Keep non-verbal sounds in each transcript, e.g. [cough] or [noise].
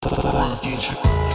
For the future.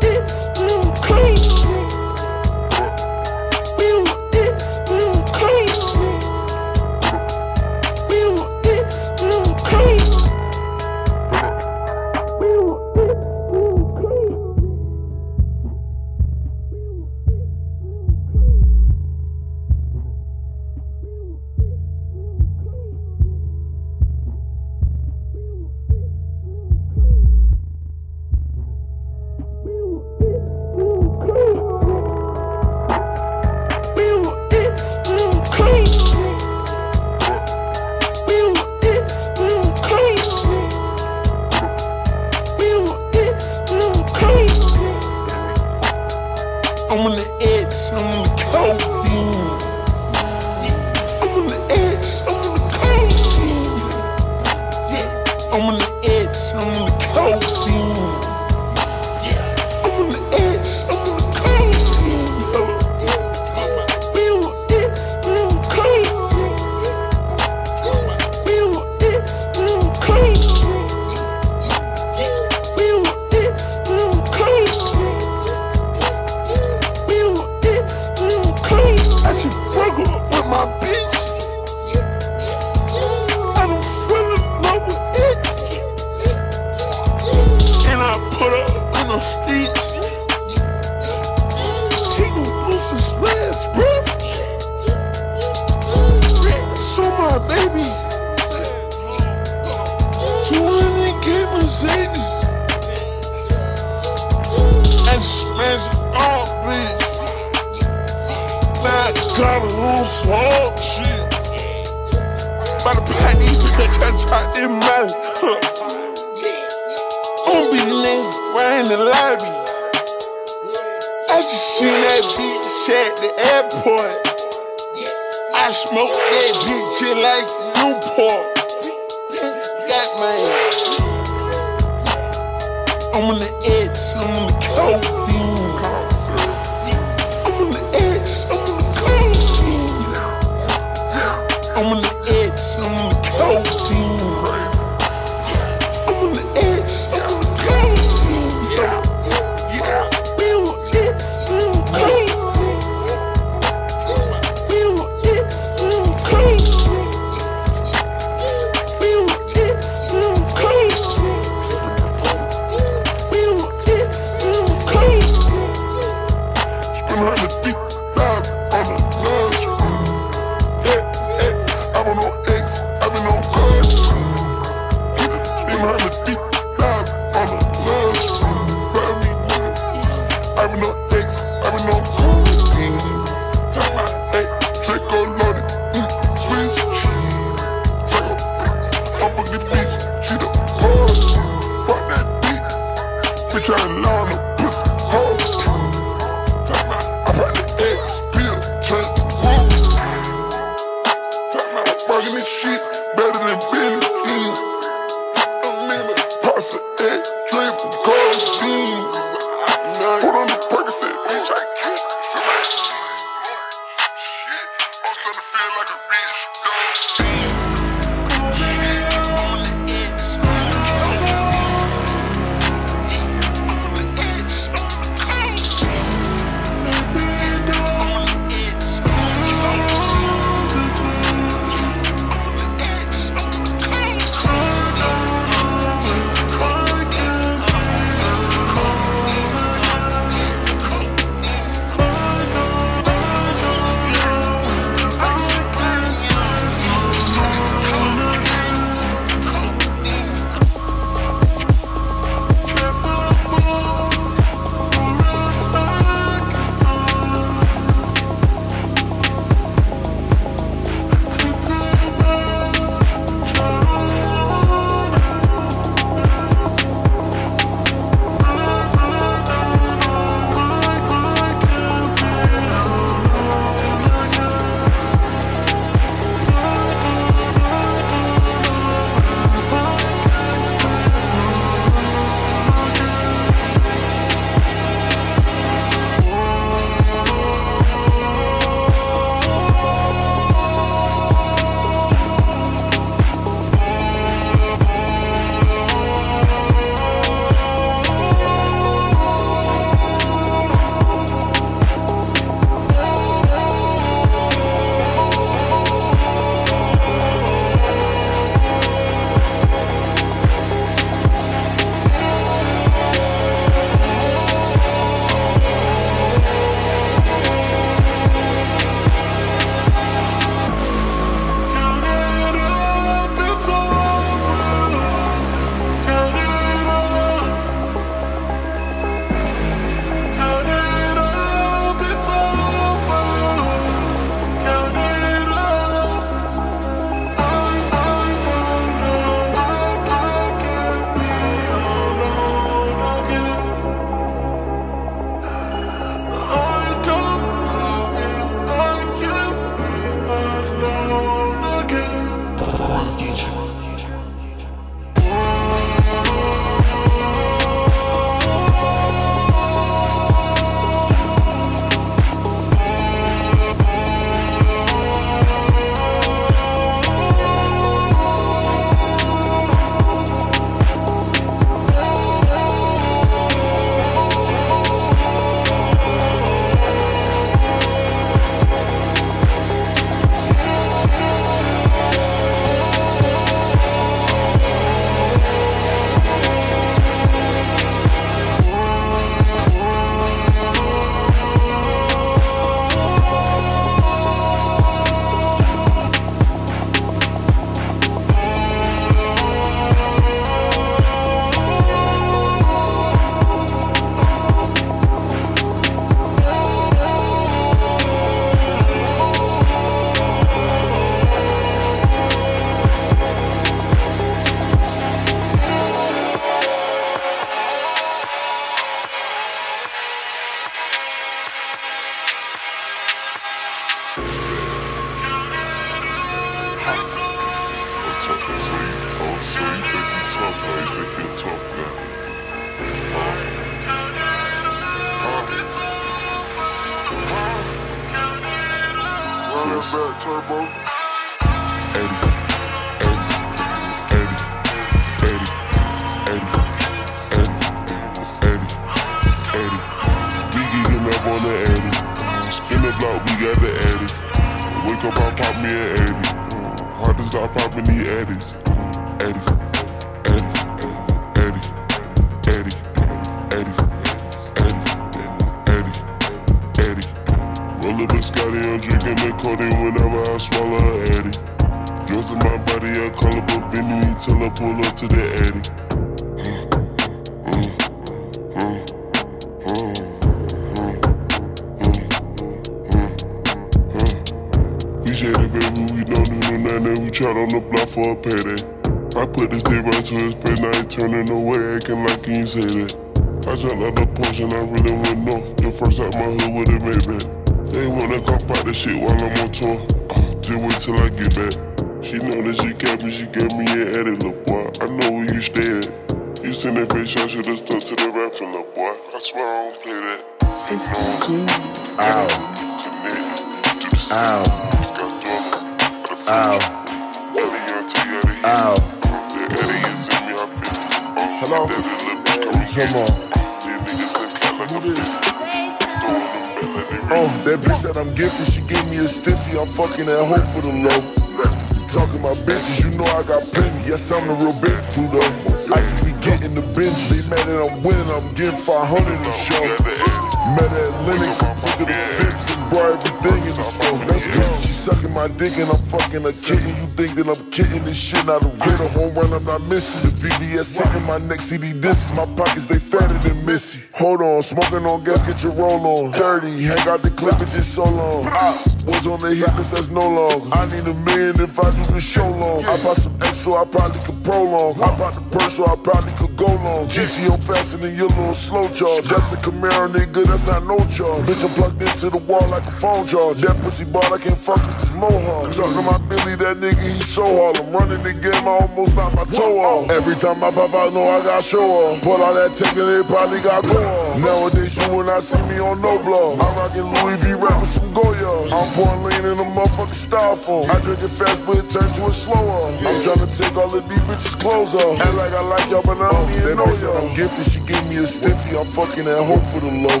This shit? Not a real home run, I'm not missing. The VVS hitting my neck, CD disc. My pockets, they fatter than Missy. Hold on, smoking on gas, get your roll on. Dirty, hang out the clip, it's just so long. I was on the hit list, that's no long. I need a million if I do the show long. I bought some X, so I probably could prolong. I bought the purse, so I probably could go long. GTO faster than your little slow charge. That's a Camaro, nigga, that's not no charge. Bitch, I'm plugged into the wall like a phone charge. That pussy ball, I can't fuck with this mohawk. Talking to my That nigga, he so hard. I'm running the game, I almost knock my toe off. Every time I pop out, know I got show off. Pull out that ticket, it probably got go off. Nowadays, you will not see me on no blog. I'm rocking Louis V rap with some Goya. I'm pouring lean in a motherfucking styrofoam. I drink it fast, but it turned to a slower. I'm trying to take all of these bitches' clothes off. Act like I like y'all, but I don't even know y'all. I'm gifted, she gave me a stiffy. I'm fucking that hoe for the low.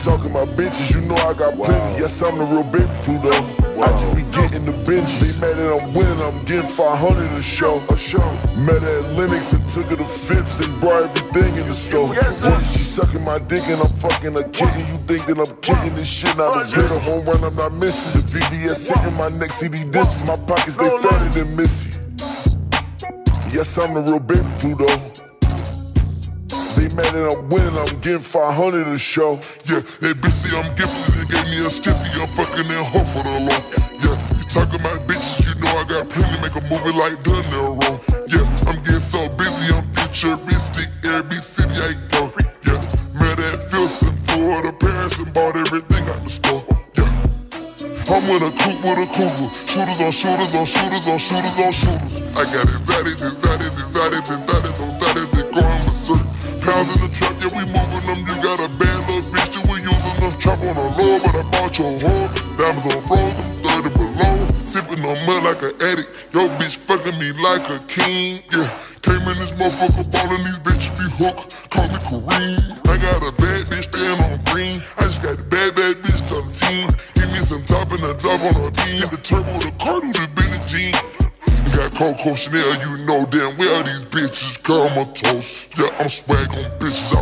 Talking about bitches, you know I got plenty. Yes, I'm the real big Pluto. I just be getting the benches. They mad that I'm winning, I'm getting 500 a show. A show. Met her at Lenox and took her to Phipps and brought everything in the store. Yes, What she sucking my dick and I'm fucking a kitten. You think that I'm kidding this shit? Not a bit of home run, I'm not missing. The VVS hitting my neck, CD disc. My pockets, they fatter than Missy. Yes, I'm the real big Pluto. They mad that I'm winning, I'm getting 500 a show. Yeah, bitch say I'm gifted and gave me a stiffy. I'm fucking that hoe for the low. Got plenty. Make a movie like De Niro. Yeah, I'm getting so busy, I'm futuristic. Every city I go. Yeah, met at Filson, Florida, Paris, and bought everything out the store. Yeah. I'm in a coupe with a cougar. Shooters on shooters on shooters on shooters on shooters. I got exotics, exotics, exotics, exotics on exotics. They going berserk. Pounds in the trap, yeah, we moving them. You got a bad little bitch that we using them. Trap on the low, but I bought your hoe. Diamonds on frozen, like an addict. Yo, bitch fucking me like a king. Yeah, came in this motherfucker ballin', these bitches be hooked. Call me Kareem. I got a bad bitch staying on green. I just got the bad, bad bitch on the team. Give me some top and a drop on her beam. The turbo, the cardinal, the Billie Jean. You got Coco Chanel, you know damn well these bitches comatose. Yeah, I'm swag on bitches, I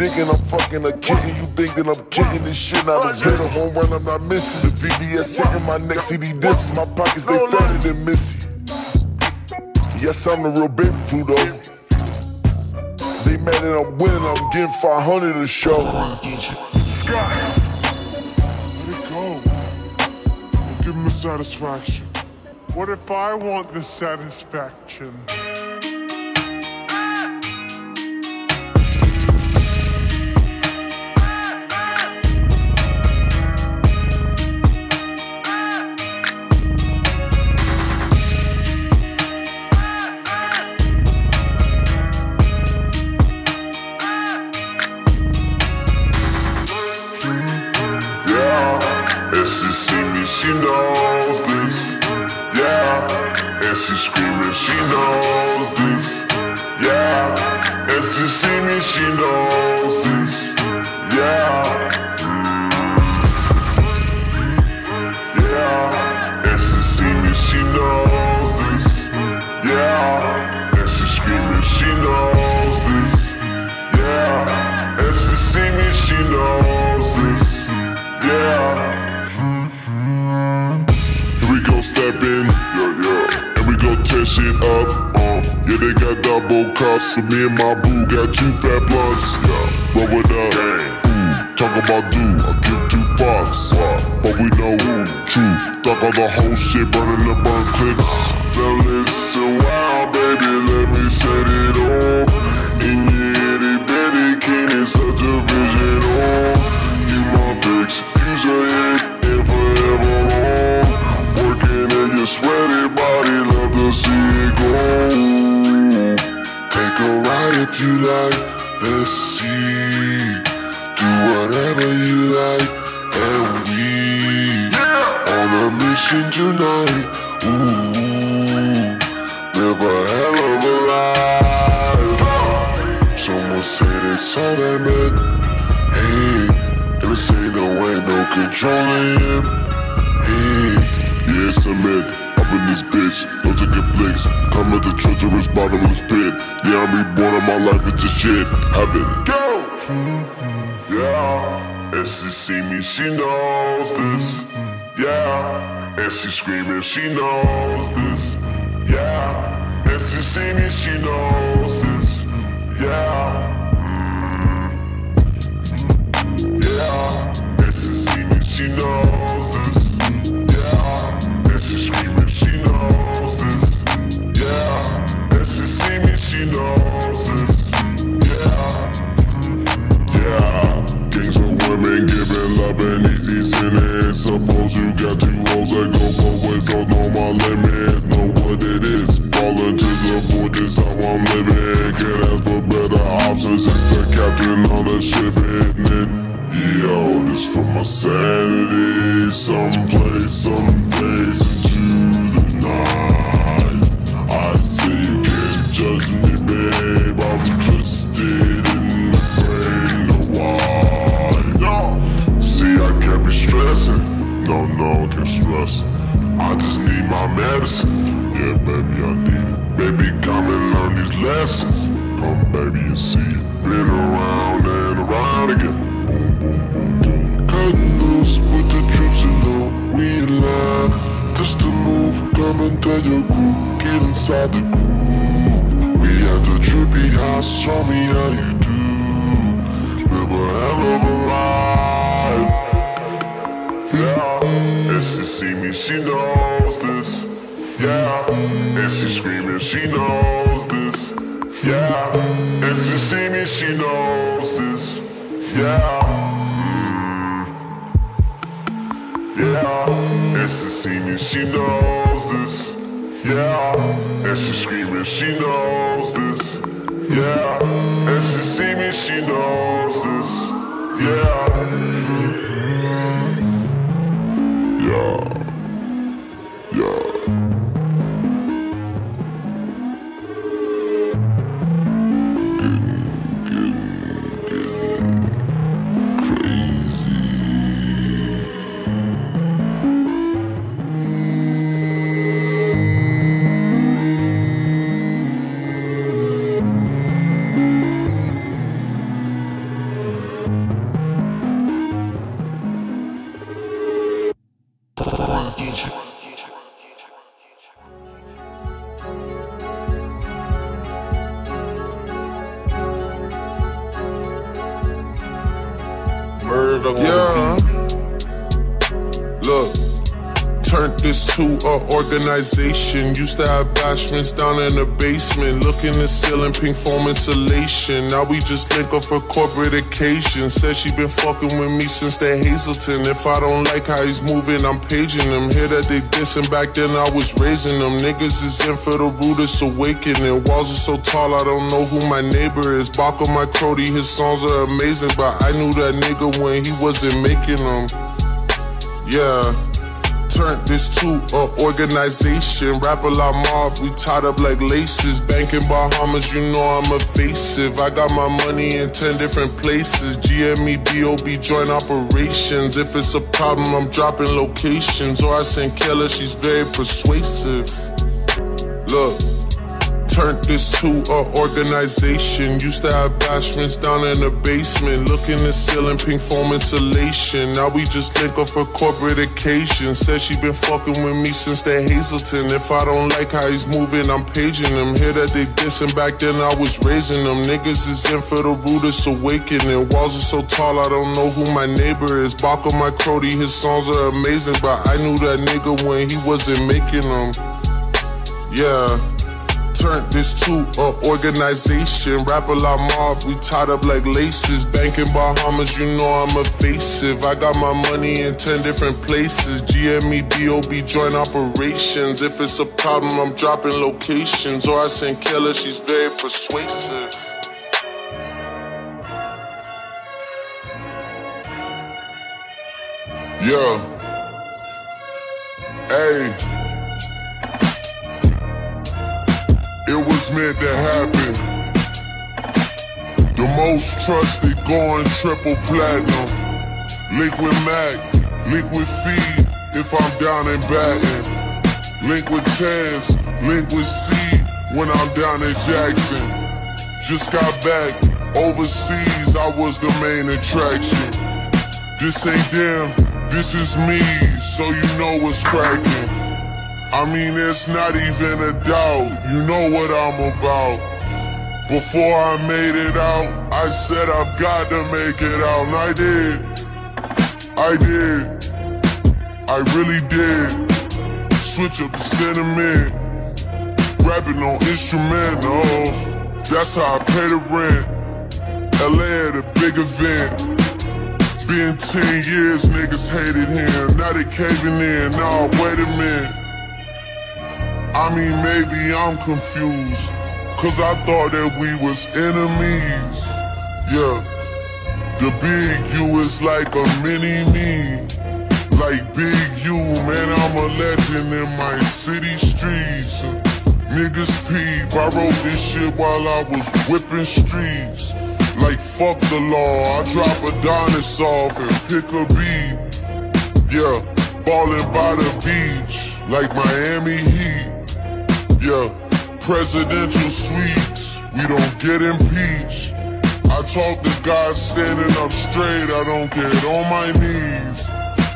and I'm fucking a kitten. You think that I'm kicking this shit? Not a hit, a home run, I'm not missing. The VVS hitting my neck, CD disc. My pockets, they fatter than Missy. Yes, I'm the real baby Pluto. They mad that I'm winning, I'm getting 500 a show. Let it go. Give him the satisfaction. What if I want the satisfaction? On a mission tonight. Ooh, live a hell of a life. Someone say they saw that man. Hey, they say no way, no controlling him. Hey, it's a man. Up in this bitch, no taking flicks. Come at the treacherous bottomless pit. Yeah, I'm reborn and my life is just shit. Heaven. Go! Yeah, and she see me, she knows this. Yeah, and she screaming, she knows this. Yeah, and she see me, she knows this. Yeah. mm. Yeah, and she see me, she knows this. Yeah, and she screaming, she knows this. Yeah, and she see me, she knows women giving love and easy sinning. Suppose you got two hoes that go both ways, don't know my limit, know what it is. Falling to the void is how I'm living. Can't ask for better options. It's the captain on the ship hitting it. Yo, this for my sanity. Someplace, someplace into the night. I see you can't judge me, babe. I'm twisted stressing. No, no, I can't stress. I just need my medicine. Yeah, baby, I need it. Baby, come and learn these lessons. Come, baby, and see it. Been around and around again. Boom, boom, boom, boom. Cutting loose with the troops in the we in line. Just to move, come and tell your crew. Get inside the groove. We at the trippy house, show me how you do. Live a hell of a life. Yeah, and she see me, she knows this. Yeah, and she screaming, she knows this. Yeah, and she see me, she knows this. Yeah, mm. yeah, and she see me, she knows this. Yeah, and she screaming, she knows this. Yeah, and she see me, she knows this. Yeah. Yeah. Yeah. Organization. Used to have bashments down in the basement, looking the ceiling, pink foam insulation. Now we just link up for corporate occasions. Said she been fucking with me since the Hazelton. If I don't like how he's moving, I'm paging them. Hear that they dissing back then, I was raising them. Niggas is in for the rudest awakening. Walls are so tall, I don't know who my neighbor is. Baka my Crody, his songs are amazing, but I knew that nigga when he wasn't making them. Yeah turned this to a organization. Rap a lot mob, we tied up like laces. Banking Bahamas, you know I'm evasive. I got my money in 10 different places. GME, BOB, joint operations. If it's a problem, I'm dropping locations. Or I send Keller, she's very persuasive. Look turned this to a organization. Used to have bashments down in the basement, looking the ceiling, pink foam insulation. Now we just link up for corporate occasions. Said she been fucking with me since the Hazelton. If I don't like how he's moving, I'm paging him. Hear that they dissing back then, I was raising them. Niggas is in for the rudest awakening. Walls are so tall, I don't know who my neighbor is. Baka my Crody, his songs are amazing, but I knew that nigga when he wasn't making them. Yeah turned this to a organization. Rap a lot mob, we tied up like laces. Banking Bahamas, you know I'm evasive. I got my money in 10 different places. GME, BOB, joint operations. If it's a problem, I'm dropping locations. Or I send Keller, she's very persuasive. Yeah. Hey. It was meant to happen. The most trusted going triple platinum. Liquid Mac, liquid feed if I'm down in Baton. Link with Taz, link with C when I'm down in Jackson. Just got back overseas, I was the main attraction. This ain't them, this is me, so you know what's cracking. I mean, it's not even a doubt. You know what I'm about. Before I made it out, I said I've got to make it out. And I did. I did. I really did. Switch up the sentiment. Rapping on instrumentals. That's how I pay the rent. LA at a big event. Been 10 years, niggas hated him. Now they caving in. Nah, wait a minute. I mean, maybe I'm confused. Cause I thought that we was enemies. Yeah. The big U is like a mini me. Like Big U, man, I'm a legend in my city streets. Niggas peep, I wrote this shit while I was whipping streets. Like fuck the law, I drop Adonis off and pick a beat. Yeah, ballin' by the beach, like Miami Heat. Yeah, presidential suites, we don't get impeached. I talk to God standing up straight, I don't get on my knees.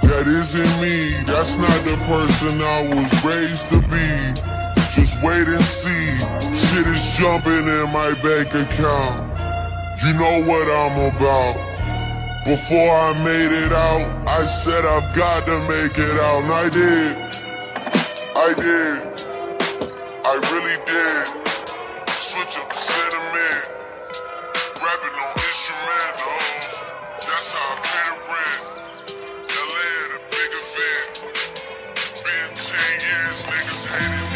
That isn't me, that's not the person I was raised to be. Just wait and see, shit is jumping in my bank account. You know what I'm about. Before I made it out, I said I've got to make it out, and I did. I did. I really did. Switch up the sentiment. Rapping on instrumentals. That's how I pay the rent. LA at a big event. Been 10 years, niggas hated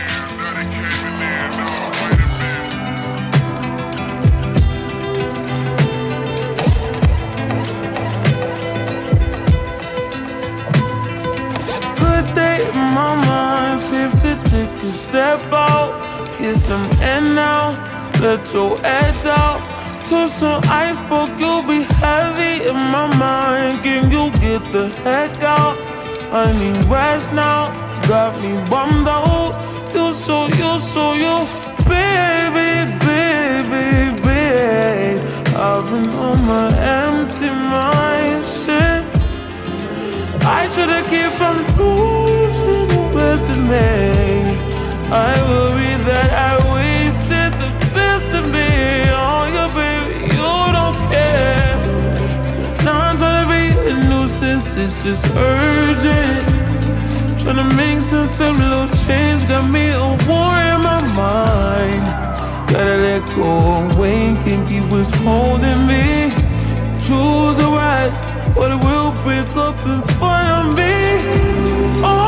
a step out, get some air now, let your edge out. To some iceberg, you'll be heavy in my mind. Can you get the heck out? I need rest now, got me bummed out. You so, you so, you, baby, baby, babe. I've been on my empty mind, shit. I should've kept from losing the best of me. I worry that I wasted the best of me. Oh, you baby, you don't care. So now trying to be a nuisance, it's just urgent. Trying to make some simple change, got me a war in my mind. Gotta let go of Wayne, can't keep what's holding me. Choose the right, but it will pick up in front of me. All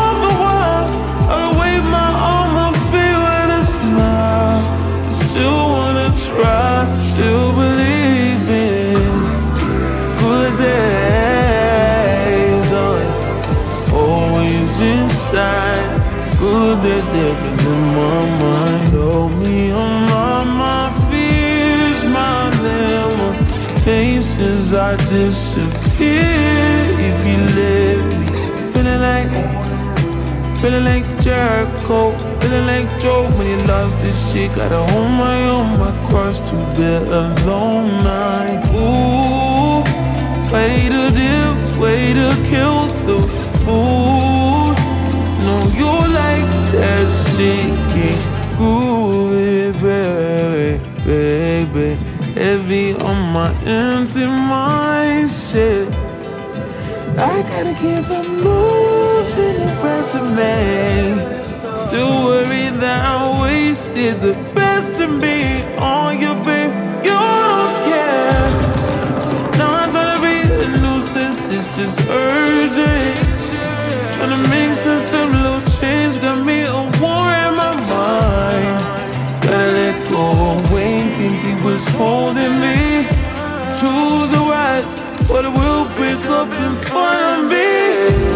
Still wanna try, still believe in good days. Oh, always inside. Good they've been in my mind. Help me oh, unlock my fears, my since I disappeared. if you let me. Feeling like, feeling like Jericho. Feeling like Joe when he lost his shit. Gotta hold my own, my cross to bear alone. Night. Ooh, way to dip, way to kill the mood. No, you like that shit, can't groove it, baby, baby. Heavy on my empty mind, shit. I gotta keep from the rest of me. Still worried that I wasted the best of me on you, babe. You don't care. So now I'm trying to be a nuisance, it's just urgent. Trying to make some simple little change, got me a war in my mind. Gotta let go Wayne, can keep what's holding me. Choose the right, but it will pick up in front of me.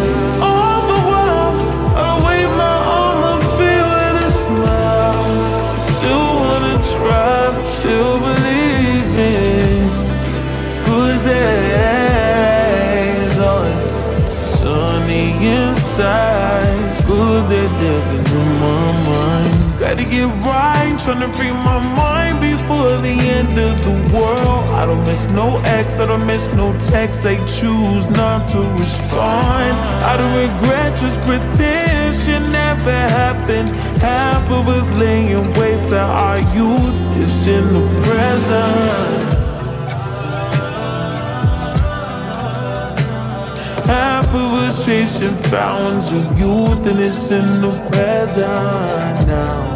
Right, tryna free my mind before the end of the world. I don't miss no ex, I don't miss no text. They choose not to respond. I don't regret, just pretend shit never happened. Half of us laying waste to our youth is in the present. Half of us chasing fountains of youth, and it's in the present now.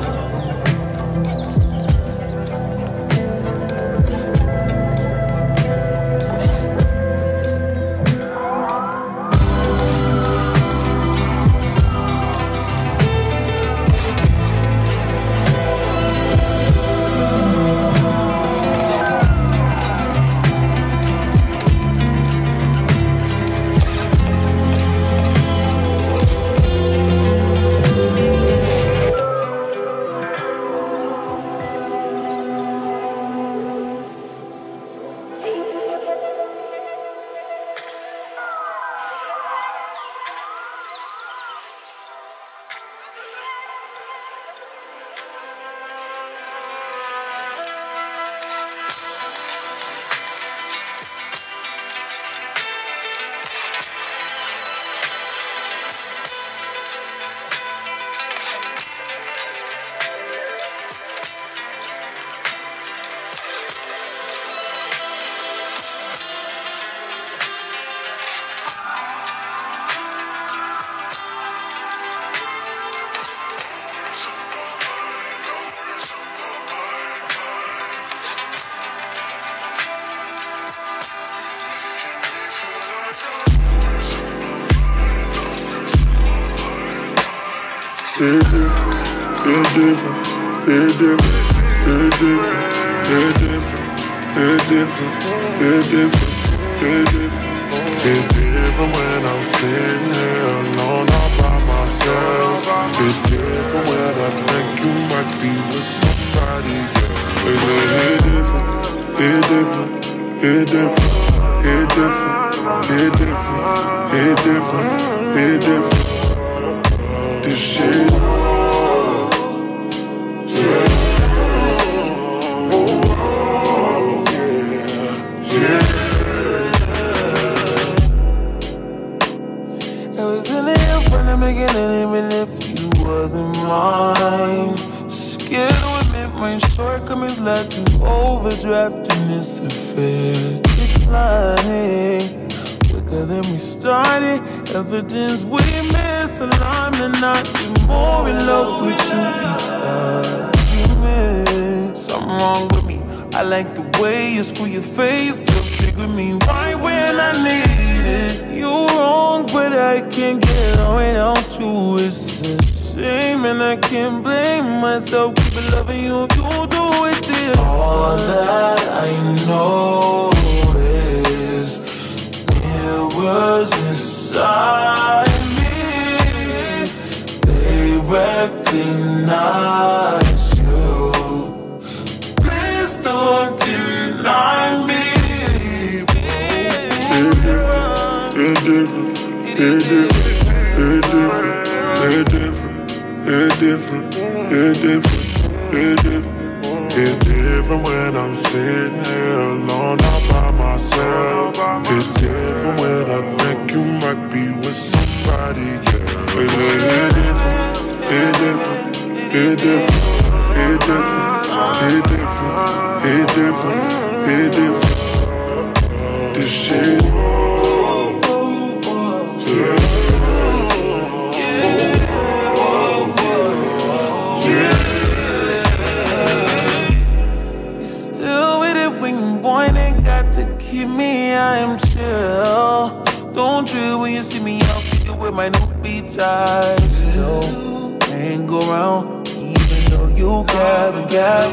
Gab.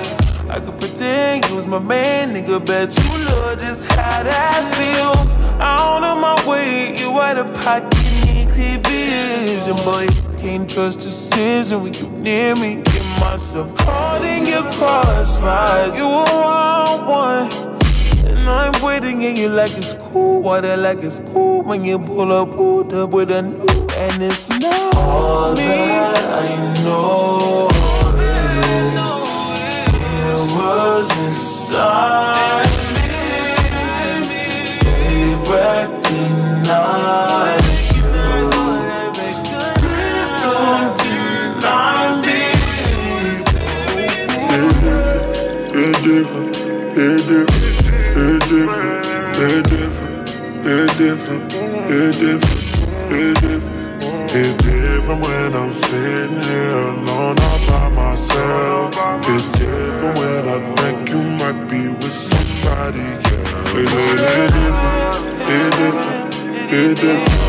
I could pretend you was my man, nigga. Bet you love just how that feel. Out of my way, you out of pocket, need clear vision, boy. Can't trust decision when you near me. Get myself caught in your crossfire. You a wild one. And I'm waiting and you like it's cool. Water like it's cool when you pull up, pulled up with a new. And it's not all me. that I know was inside me. They recognize you. Please don't deny me. It's different, it's different, it's different, it's different, it's different, it's different, it's different. Different when I'm sitting here alone all by myself. It's different when I think you might be with somebody, yeah. It's, different, it's different, it's different,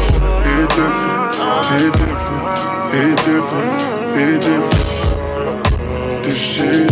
it's different, it's different, it's different, it's different. This shit,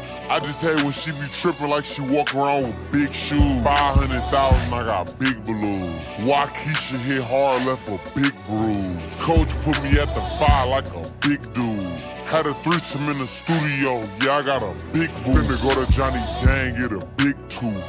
be tripping like she walk around with big shoes. 500,000, I got big balloons. Waukesha hit hard, left a big bruise. Coach put me at the fire like a big dude. Had a threesome in the studio, yeah, I got a big boo. Finna go to Johnny Dang, get a big tooth.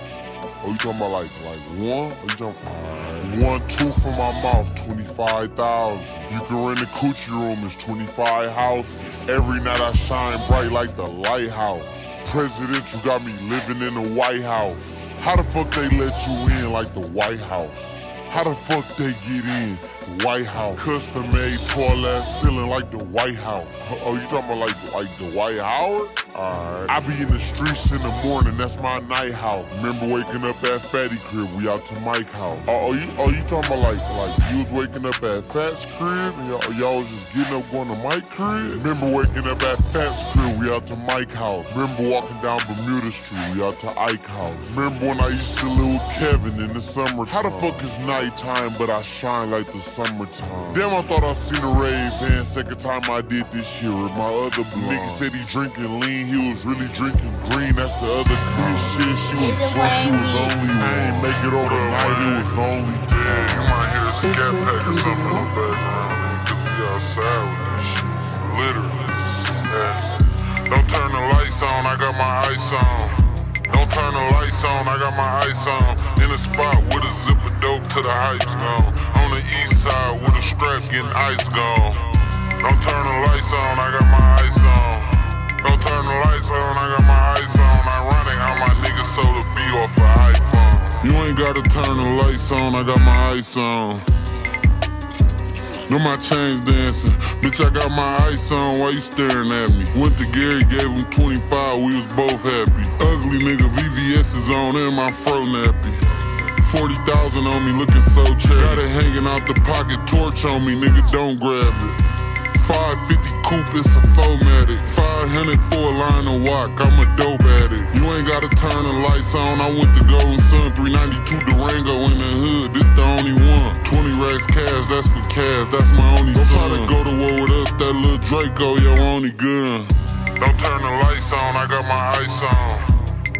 Oh, you talking about like like one? Oh, you talking one tooth in my mouth, 25,000. You can rent a coochie room, it's 25 houses. Every night I shine bright like the lighthouse presidential got me living in the White House. How the fuck they let you in like the White House? How the fuck they get in? The White House. Custom made toilet ceiling like the White House. Oh, you talking about like like the White Howard? Alright. I be in the streets in the morning, that's my night house. Remember waking up at Fatty crib, we out to Mike house. Oh, oh you oh you talking about like like you was waking up at Fat's crib and y'all, y'all was just getting up going to Mike crib? Remember waking up at Fat's crib, we out to Mike house. Remember walking down Bermuda Street, we out to Ike house. Remember when I used to live with Kevin in the summer? How the fuck is nighttime but I shine like the summertime? Damn, I thought I seen a rave van second time I did this year with my other Nigga said he drinking lean he was really drinking green. That's the other queen shit. She was drunk, he was only. I ain't make it overnight, it was only. Damn, you might hear a scat pack or something in the background. Cause we outside with this shit. Literally. Yeah. Don't turn the lights on, I got my ice on. Don't turn the lights on, I got my ice on. In a spot with a zipper dope to the heights gone. On the east side with a strap getting ice gone. Don't turn the lights on, I got my ice on. Don't turn the lights on, I got my eyes on. Ironic how my niggas sold a B off an iPhone. You ain't gotta turn the lights on, I got my ice on. No my chains dancing. Bitch, I got my ice on, why you staring at me? Went to Gary, gave him 25, we was both happy. Ugly nigga, VVS is on in my fro nappy. 40,000 on me, looking so chill. Got it hanging out the pocket, torch on me, nigga, don't grab it. 550 coupe, it's a 4matic. 500 for a line of walk, I'm a dope addict. You ain't gotta turn the lights on, I went to Golden Sun, 392 Durango in the hood, this the only one. 20 racks cash, that's for cash, that's my only Don't son. Don't try to go to war with us, that little Draco, your only gun. Don't turn the lights on, I got my ice on.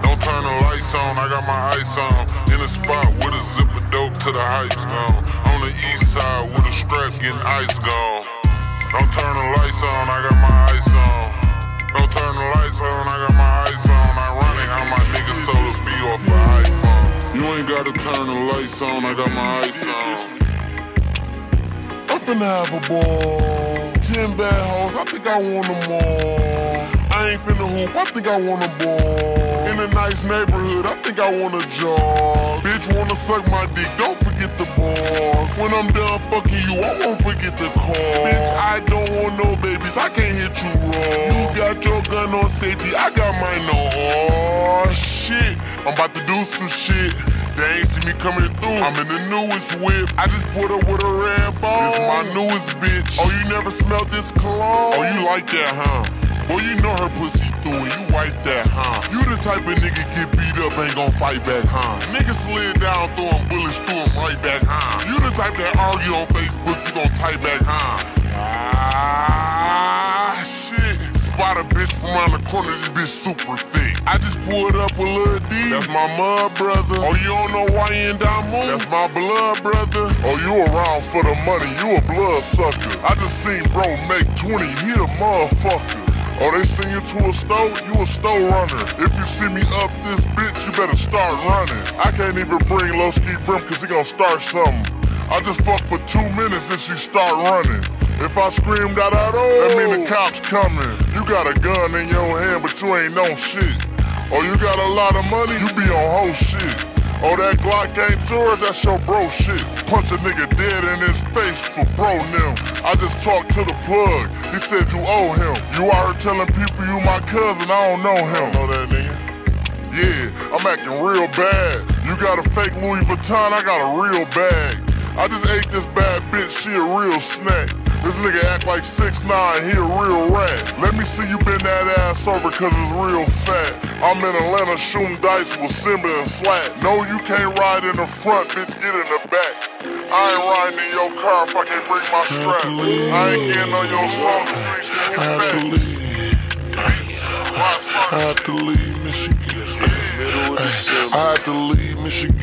Don't turn the lights on, I got my ice on. In a spot with a zipper dope to the heights gone. On the east side with a strap getting ice gone. Don't turn the lights on, I got my ice on. Don't turn the lights on, I got my ice on. Ironic how my niggas sold a off an iPhone. You ain't gotta turn the lights on, I got my ice on. I'm finna have a ball. Ten bad hoes, I think I want all. I ain't finna hoop, I think I wanna ball. In a nice neighborhood, I think I wanna jog. Bitch wanna suck my dick, don't forget the ball. When I'm done fucking you, I won't forget the call. Bitch, I don't want no babies, I can't hit you raw. You got your gun on safety, I got mine on. Oh shit, I'm about to do some shit. They ain't see me coming through. I'm in the newest whip. I just put up with a red ball. This my newest bitch. Oh, you never smelled this cologne? Oh, you like that, huh? Boy, you know her pussy through wipe that, huh? You the type of nigga get beat up, ain't gon' fight back, huh? Nigga slid down, throwing bullets through him right back, huh? You the type that argue on Facebook, you gon' type back, huh? Ah, shit. Spot a bitch from around the corner, this bitch super thick. I just pulled up with Lil D. That's my mud brother. Oh, you don't know why you in Damu? That's my blood brother. Oh, you around for the money, you a blood sucker. I just seen bro make 20, he a motherfucker. Oh, they send you to a store? You a store runner. If you see me up this bitch, you better start running. I can't even bring low ski brim cause he gon' start something. I just fuck for two minutes and she start running. If I scream da da do, that mean the cops coming. You got a gun in your hand, but you ain't on shit. Oh, you got a lot of money, you be on whole shit. Oh, that Glock ain't yours, that's your bro shit. Punch a nigga dead in his face for bro them. I just talked to the plug, he said you owe him. You out here telling people you my cousin, I don't know him. Know that nigga? Yeah, I'm acting real bad. You got a fake Louis Vuitton, I got a real bag. I just ate this bad bitch, she a real snack. This nigga act like 6'9, he a real rat. Let me see you bend that ass over cause it's real fat. I'm in Atlanta shooting dice with Simba and Slack. No, you can't ride in the front, bitch, get in the back. I ain't riding in your car if I can't bring my strap. I ain't getting on your song I have to leave. I have to leave Michigan. I had to leave Michigan.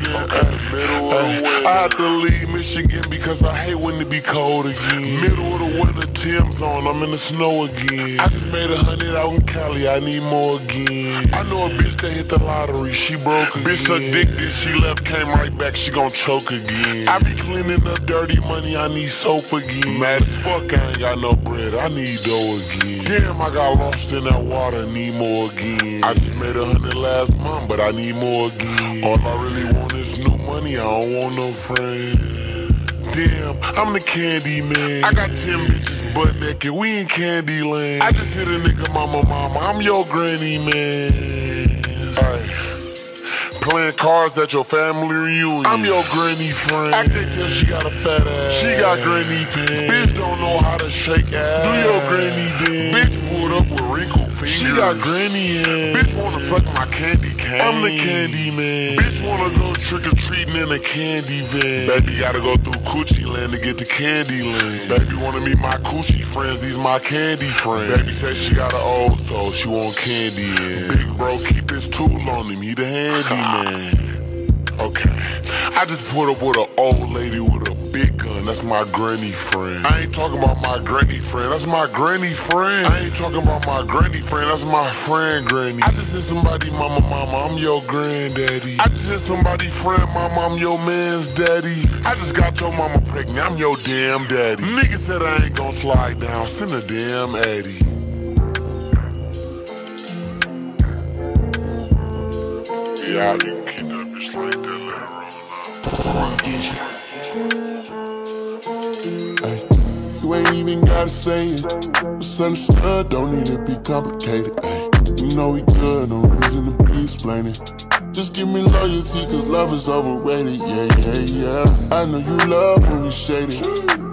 middle of the winter. I had to leave Michigan because I hate when it be cold again. Middle of the winter, Tim's on, I'm in the snow again. I just made a hundred out in Cali, I need more again. I know a bitch that hit the lottery, she broke again. Bitch addicted, she left, came right back, she gon' choke again. I be cleaning up dirty money, I need soap again. Mad as fuck, I ain't got no bread, I need dough again. Damn, I got lost in that water, need more again. I just made a hundred last month, but I need more again. All I really want is new money, I don't want no friends. Damn, I'm the candy man. I got 10 bitches butt naked, we in candy land. I just hit a nigga mama mama, I'm your granny man. Ay. Playing cards at your family reunion. I'm your granny friend. I can tell she got a fat ass. She got granny pants. Bitch don't know how to shake ass. Do your granny dance. Bitch pulled up with wrinkles fingers. She got granny in. Bitch wanna suck my candy cane. I'm the candy man. Bitch wanna go trick or treating in a candy van. Baby gotta go through coochie land to get to candy land. Baby wanna meet my coochie friends. These my candy friends. Baby said she got an old soul. She want candy in. Big bro keep his tool on him. He the handyman. [laughs] Okay. I just put up with an old lady with a big gun. That's my granny friend. I ain't talking about my granny friend. That's my granny friend. I ain't talking about my granny friend. That's my friend granny. I just hit somebody, mama, mama. I'm your granddaddy. I just hit somebody, friend, mama. I'm your man's daddy. I just got your mama pregnant. I'm your damn daddy. Nigga said I ain't gonna slide down. Send a damn Addy. Yeah, you can keep that you ain't even gotta say it. It's understood, don't need to be complicated. Ay, you know we good, no reason to be explaining. Just give me loyalty, cause love is overrated. Yeah, yeah, yeah. I know you love when we shaded.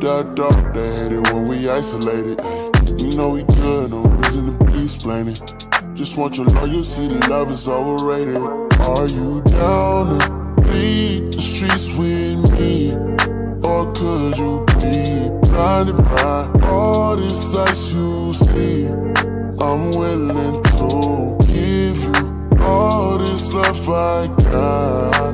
Dark, dark, they hate it when we isolated. Ay. You know we good, no reason to be explaining. Just want your loyalty, the love is overrated. Are you down bleed the streets with me? Or could you be blinded by all this sights you see? I'm willing to give you all this love I got,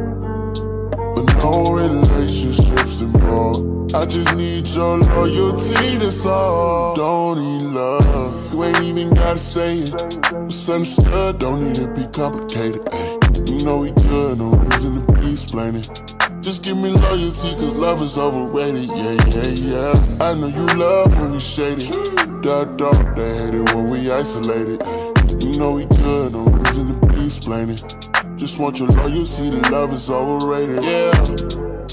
but no relationships involved. I just need your loyalty, that's all. Don't need love, you ain't even gotta say it. It's understood, don't need to be complicated. You know we good, no reason to be explaining. Just give me loyalty, cause love is overrated. Yeah, yeah, yeah. I know you love when we shaded. That dog, they hate it when we isolated. You know we good, no reason to be explaining. Just want your loyalty, the love is overrated. Yeah.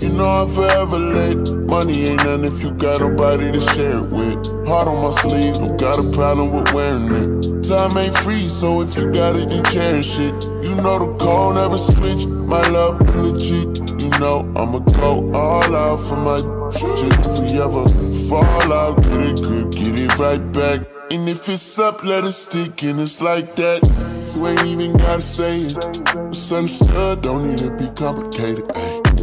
You know I'm forever late. Money ain't nothing if you got nobody to share it with. Heart on my sleeve, don't got a problem with wearing it. Time ain't free, so if you got it, then cherish it. You know the code never switch. My love in the legit. You know I'ma go all out for my shit. If we ever fall out, get it good, get it right back. And if it's up, let it stick, and it's like that. You ain't even gotta say it. It's understood, don't need to be complicated.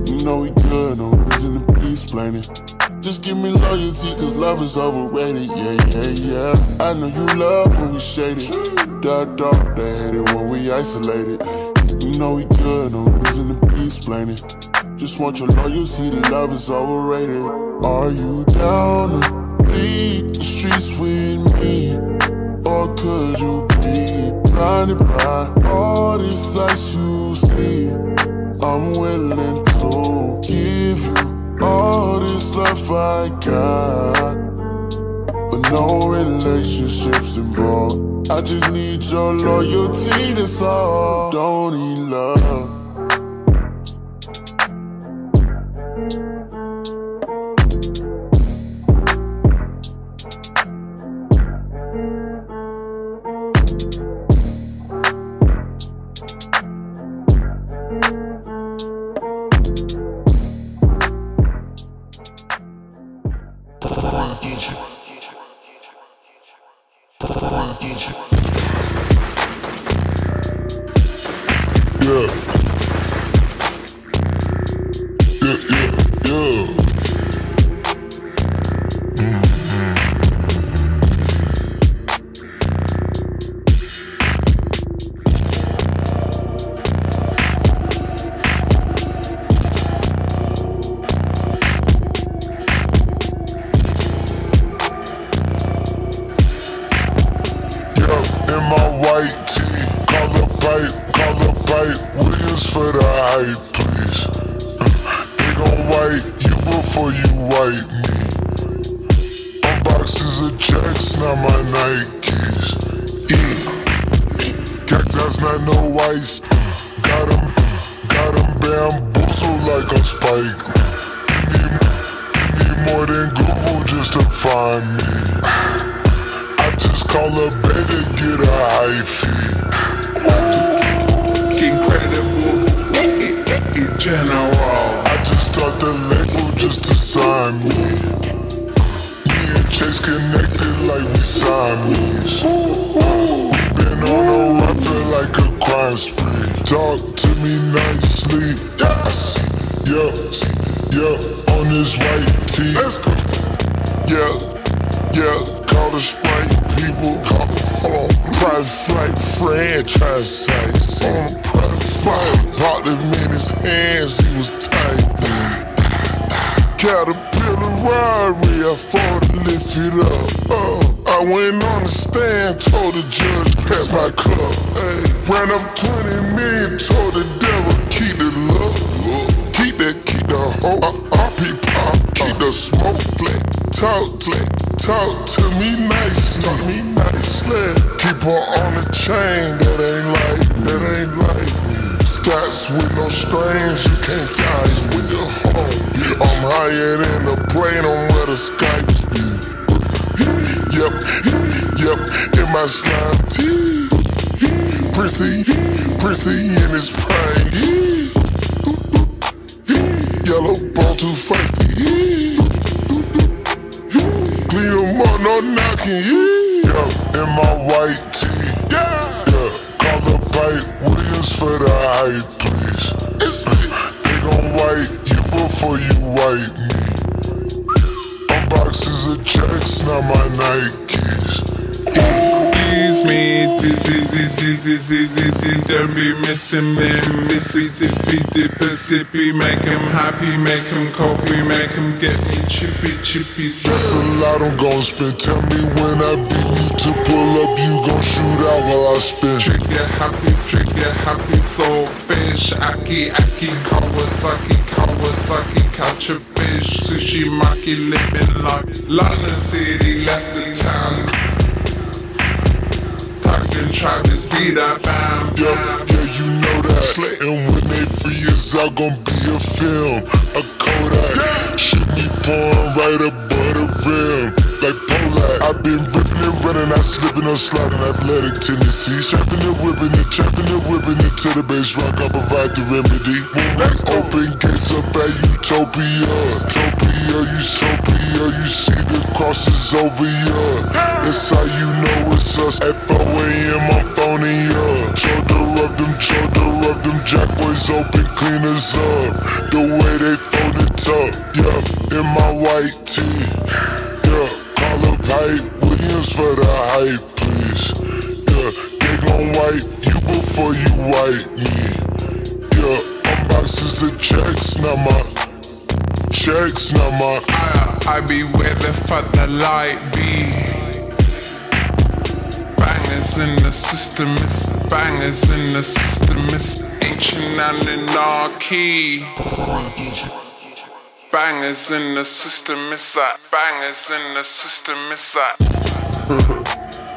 You know we good, no reason to be explaining. Just give me loyalty, cause love is overrated. Yeah, yeah, yeah. I know you love when we shaded. That dog, they hate it when we isolated. You know we good, no reason to be explaining. Just want your loyalty, the love is overrated. Are you down to bleed the streets with me? Or could you be blinded by all these sights you see? I'm willing to give you all this love I got, but no relationships involved. I just need your loyalty, that's all. Don't need love. bamboozled like a spike. Need, need more than Google just to find me. I just call a better get a hyphy. Incredible, in general. I just start the label just to sign me. Me and Chase connected like we sign me. We've been on a run, feel like a crime spree. Talk to me nicely. Yeah, see, yeah, yeah, on his white tee. Let's go. Yeah, yeah, call the Sprite people. Call, hold on, private flight franchise sites. On private flight, locked him in his hands, he was tight. Caterpillar Rari, I fought to lift it up. Uh. I went on the stand, told the judge, pass my cup. Ay. Ran up 20 million, told the devil, keep the love. Keep that, keep the hoe. I pop, keep the smoke play, Talk, flat. talk to me nice, talk me nicely. Keep her on the chain, that ain't like, that ain't like. Scots with no strings, you can't tie with the hoe. I'm higher than the plane on where the sky Yep, yep, in my slime tee. Prissy, Prissy in his prime. Yellow ball too feisty. Clean them up, no knocking. Yep, in my white tee. Yeah. Call the Hype Williams for the hype, please. It's they gon' white you before you white me. Checks, not my Nikes please me. This is, this is, this is, this is, don't be missing me. Mississippi, Mississippi, make him happy, make him copy, make him get me chippy, chippy. That's a lot I'm gon' spend. Tell me when I beat me to pull up, you gon' shoot out while I spin. Trigger happy, trigger happy, soul fish. Aki, Aki, Kawasaki, Kawasaki, catch a fish. Sushi, Maki, living like London City, left the town fucking Travis be that fam. Yeah, yeah, you know that. And when they free us out, gon' be a film, a Kodak. Shoot me pouring right above the rim, like Polak. i been ripping and running, I slipping or sliding, athletic tendency. Trapping and whipping it, trapping and whipping it to the bass rock. I provide the remedy. When we open gates up at Utopia, Utopia, Utopia, you see the crosses over ya. That's how you know it's us. At 4 a.m. I'm phoning ya. Shoulder up them, shoulder up them jack boys open, clean us up. The way they fold it up, yeah, in my white tee. Yeah, call up hype, Williams for the hype, please. Yeah, they gon' wipe you before you wipe me. Yeah, unboxes the checks, not my checks, not my. I, I be where the fuck the light be bangers in the system, it's bangers in the system, it's ancient anarchy. Bangers in the system, it's like bangers in the system, it's like. [laughs]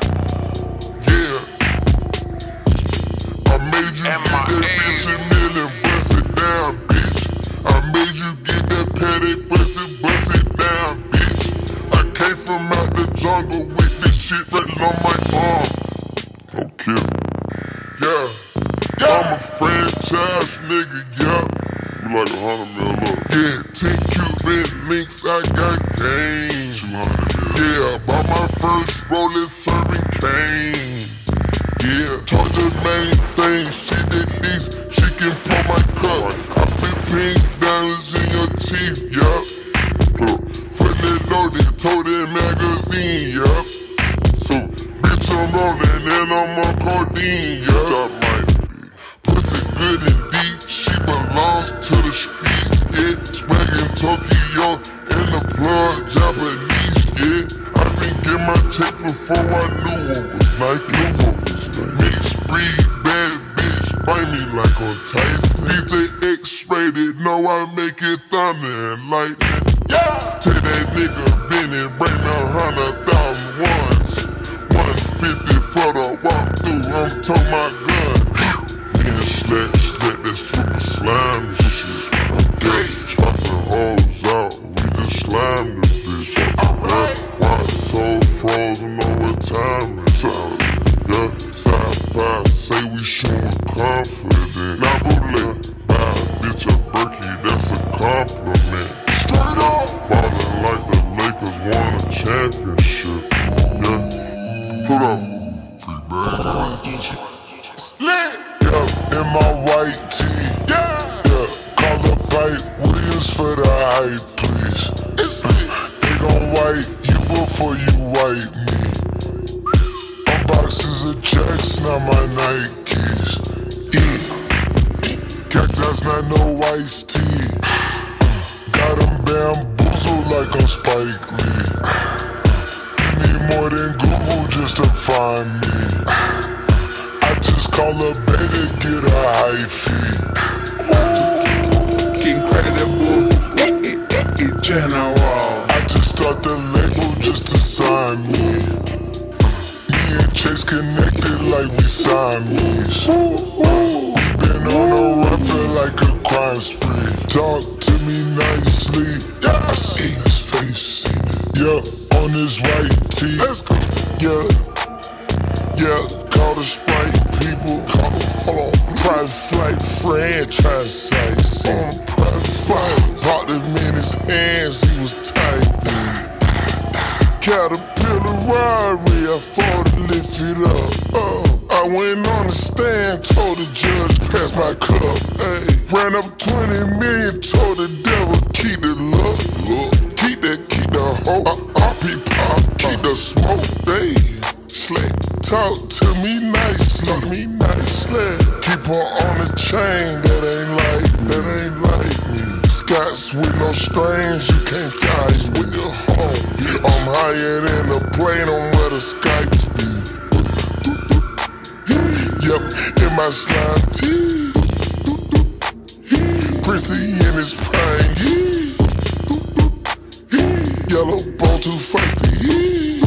feisty.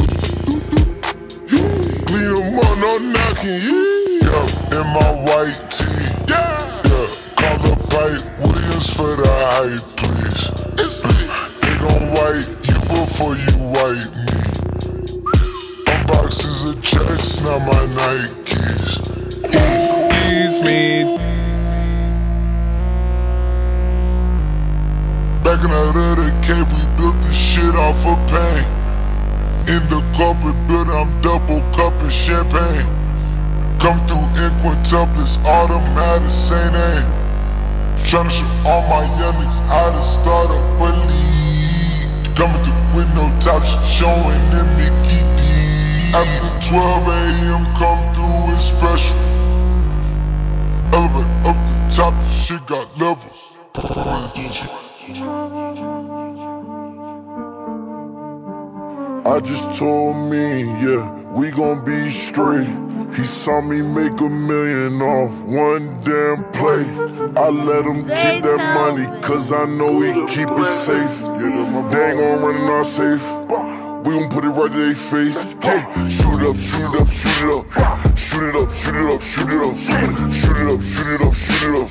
Clean them on, no knocking. Yeah, in my white tee. Yeah, yeah. Call the Hype Williams for the hype, please. It's lit. They gon' wipe you before you wipe me. Unboxes of checks, not my Nikes. Excuse me. Back in out of the cave, we built this shit off of pain. In the corporate building, I'm double cupping champagne. Come through in quintuplets, automatic, same name. Tryna show all my youngins how to start a believe. Coming through with no top showing them Mickey D. After 12 a.m., come through, it's special. Elevate up the top, the shit got levels. I just told me, yeah, we gon' be straight. He saw me make a million off one damn play. I let him keep that money, cause I know he keep it safe. Yeah, they ain't gon' run in our safe. We gon' put it right to their face. Yeah, shoot it up, shoot it up, shoot it up. Shoot it up, shoot it up, shoot it up. Shoot it up, shoot it up, shoot it up.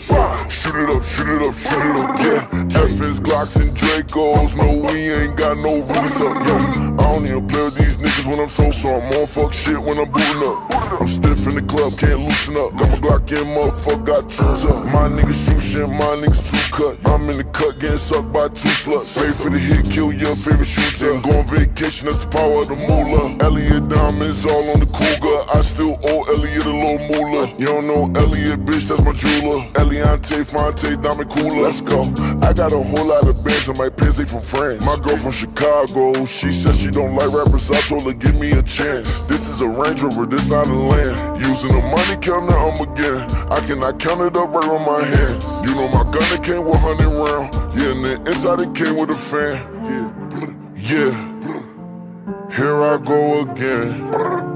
Shoot it up, shoot it up, shoot it up. Yeah, FS Glocks and Dracos. No, we ain't got no rules up. Yeah, I don't even play with these niggas when I'm so so. I'm on fuck shit when I'm booting up. I'm stiff in the club, can't loosen up. Got my Glock in, motherfucker, got tunes up. My niggas shoot shit, my niggas too cut. I'm in the cut, getting sucked by two sluts. Pay for the hit, kill your favorite shooter. Go on vacation, that's the power of the moolah. Elliot diamonds all on the cougar. I still owe Elliot a little moolah. You don't know Elliot, bitch, that's my jeweler. Eliantte, Fonte, diamond cooler. Let's go. I got a whole lot of bands in my pants, from France. My girl from Chicago, she said she don't like rappers. I told her, give me a chance. This is a Range Rover, this not a land. Using the money counter, I'm again. I cannot count it up right on my hand. You know my gun, it came with 100 round. Yeah, and the inside it came with a fan. Yeah, yeah. Here I go again.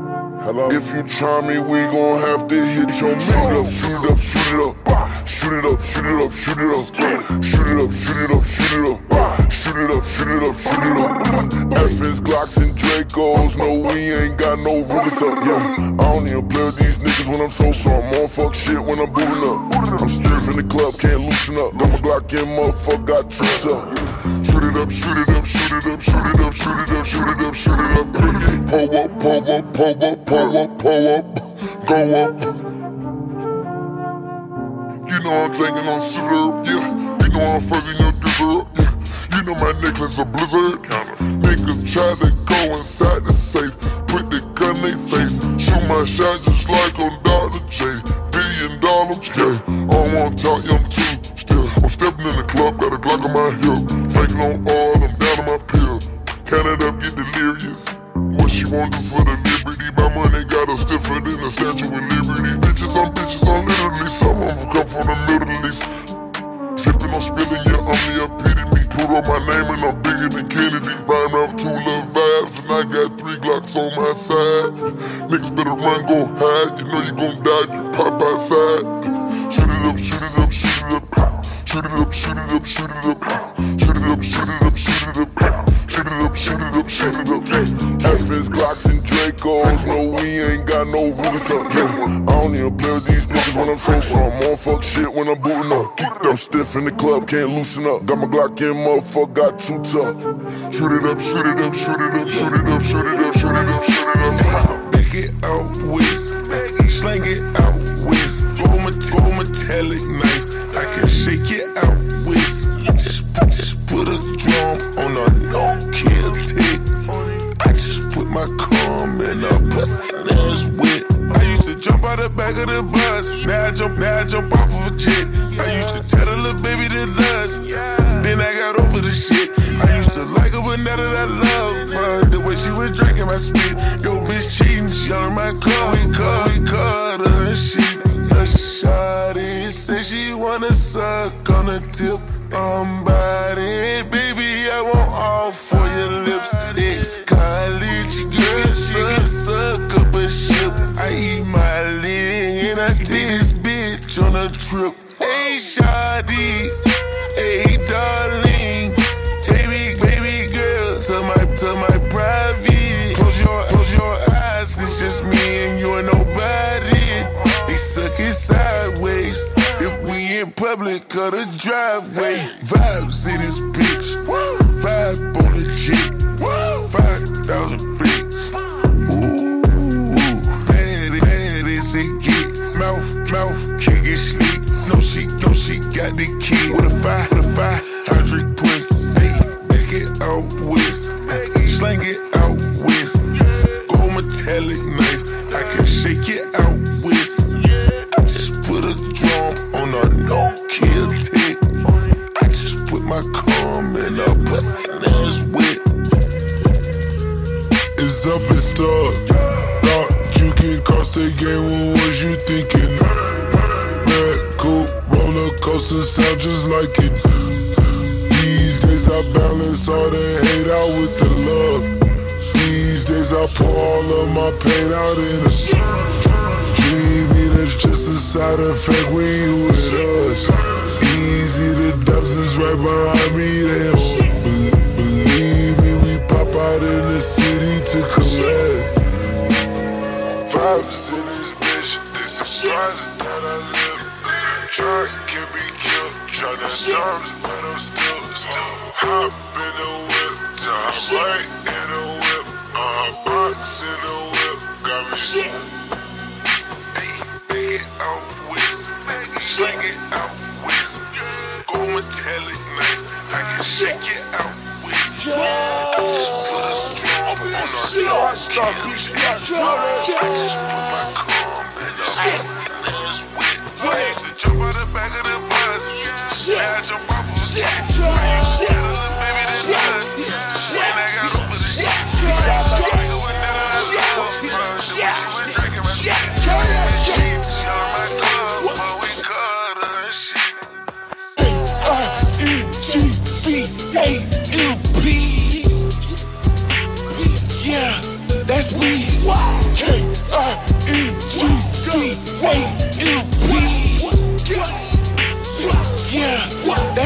Hello. If you try me, we gon' have to hit your man. Shoot it up, shoot it up, shoot it up. Shoot it up, shoot it up, shoot it up. Shoot it up, shoot it up, shoot it up. Shoot it up, shoot it up, shoot it up. FS Glocks and Dracos. No, we ain't got no rules up. Yeah, I don't even play with these niggas when I'm so so. I'm on fuck shit when I'm booting up. I'm stiff in the club, can't loosen up. Got my Glock in, motherfucker, got troops up. Shoot it up, shoot it up, shoot it up, shoot it up, shoot it up, shoot it up, shoot it up. Pull up, pull up, pull up, pull up, pull up, go up. You know I'm drinking on syrup, yeah. You know I'm fucking your dessert, yeah. You know my necklace a blizzard. Niggas try to go inside the safe, put the gun in their face, shoot my shot just like on Dr. J. Billion dollars, yeah. I don't wanna talk, I'm too still. I'm stepping in the club, got a Glock on my hip, faking on all, I'm down on my pill. Count it up, get delirious. What she want do for the liberty? Got her stiffer than a statue of liberty. Bitches on bitches on literally. Some of them come from the Middle East. Dripping, I'm spilling, yeah, I'm the epitome. Put on my name and I'm bigger than Kennedy. Rhyme out two little vibes and I got three Glocks on my side. Niggas better run, go hide. You know you gon' die, you pop outside. Shoot it up, shoot it up, shoot it up. Shoot it up, shoot it up, shoot it up. Shoot it up, shoot it up, FS Glocks and Dracos. No, we ain't got no rules up. Yeah. I don't even play with these niggas when I'm so so. I'm on fuck shit when I'm booting up. I'm stiff in the club, can't loosen up. Got my Glock in, motherfucker, got too tough. Shoot it up, shoot it up, shoot it up, shoot it up, shoot it up, shoot it up, shoot it up. Back it out west, slang it out met- go metallic knife, I can shake it out my cum and a pussy ass wet. I used to jump out the back of the bus, now I jump, now I jump off of a jet. I used to tell the little baby to lust, then I got over the shit. I used to like her, but now that I love her, the way she was drinking my spit. Yo, bitch cheating, she on my car, we caught, we caught her shit. A shawty said she wanna suck on the tip, I'm by. Trip. Hey, shawty, hey, darling, baby, baby girl, to my to my private. Close your close your eyes, it's just me and you and nobody. They suck it sideways. If we in public or the driveway, vibes in this bitch. Vibe on the jet. Five thousand bricks. Ooh, bad, bad as it get. Mouth, mouth, got the key. What if I, in a dream. It's just a side effect when you with us. Easy dust is right behind me. They don't be- believe me. We pop out in the city to collect. Vibes in this bitch. They surprised that I live. Try can be killed. Try to times, but I'm still, still hop in the whip. Hop right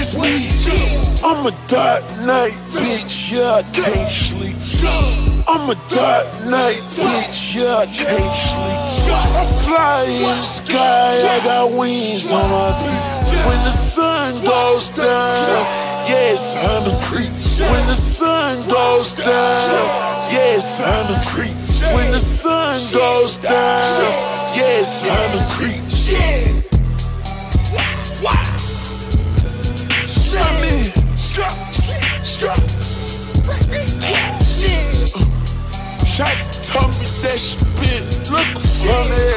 that's me. I'm a dark night bitch, yeah, I can't sleep. I'm a dark night bitch, yeah, I can't sleep. I fly in the sky, I got wings on my feet. When the sun goes down, yeah, it's time to creep. When the sun goes down, yeah, it's time to creep. When the sun goes down, yeah, it's time to creep. Mean, Shot told me that spit look funny.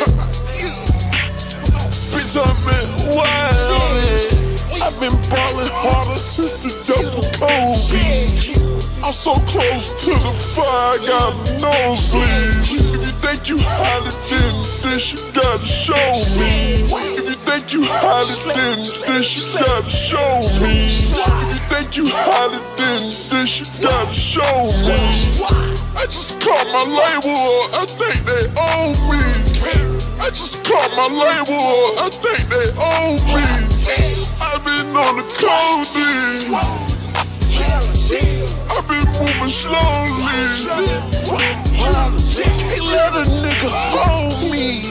Bitch, I'm in wild. I've been ballin' harder since the double Kobe. I'm so close to the fire, got a nosebleed. If you think you hotter than this, you gotta show me. If you think you hotter than this, you gotta show me. If you think you hotter than this, you gotta show me. I just caught my label, I think they owe me. I just caught my label, I think they owe me. I've been on the codeine. I've been moving slowly. Can't let a nigga hold me.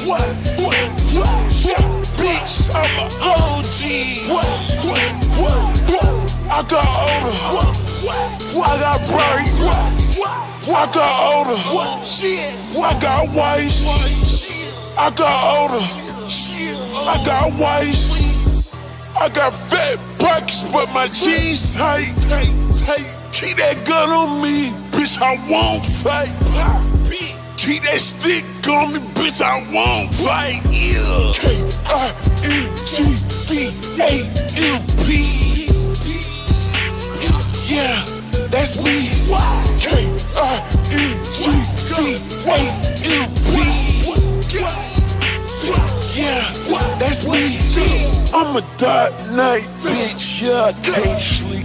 Bitch, I'm an OG. I got older. I got bright. I got older. I got wife. I got older. I got wife. I got fat pockets, but my jeans tight. Keep that gun on me, bitch. I won't fight. Keep that stick on me, bitch. I won't fight. Yeah. K I N G V A M P. Yeah, That's me. K I N G V A M P. Yeah, that's me. Too I'm a dark night bitch, yeah, I can't sleep.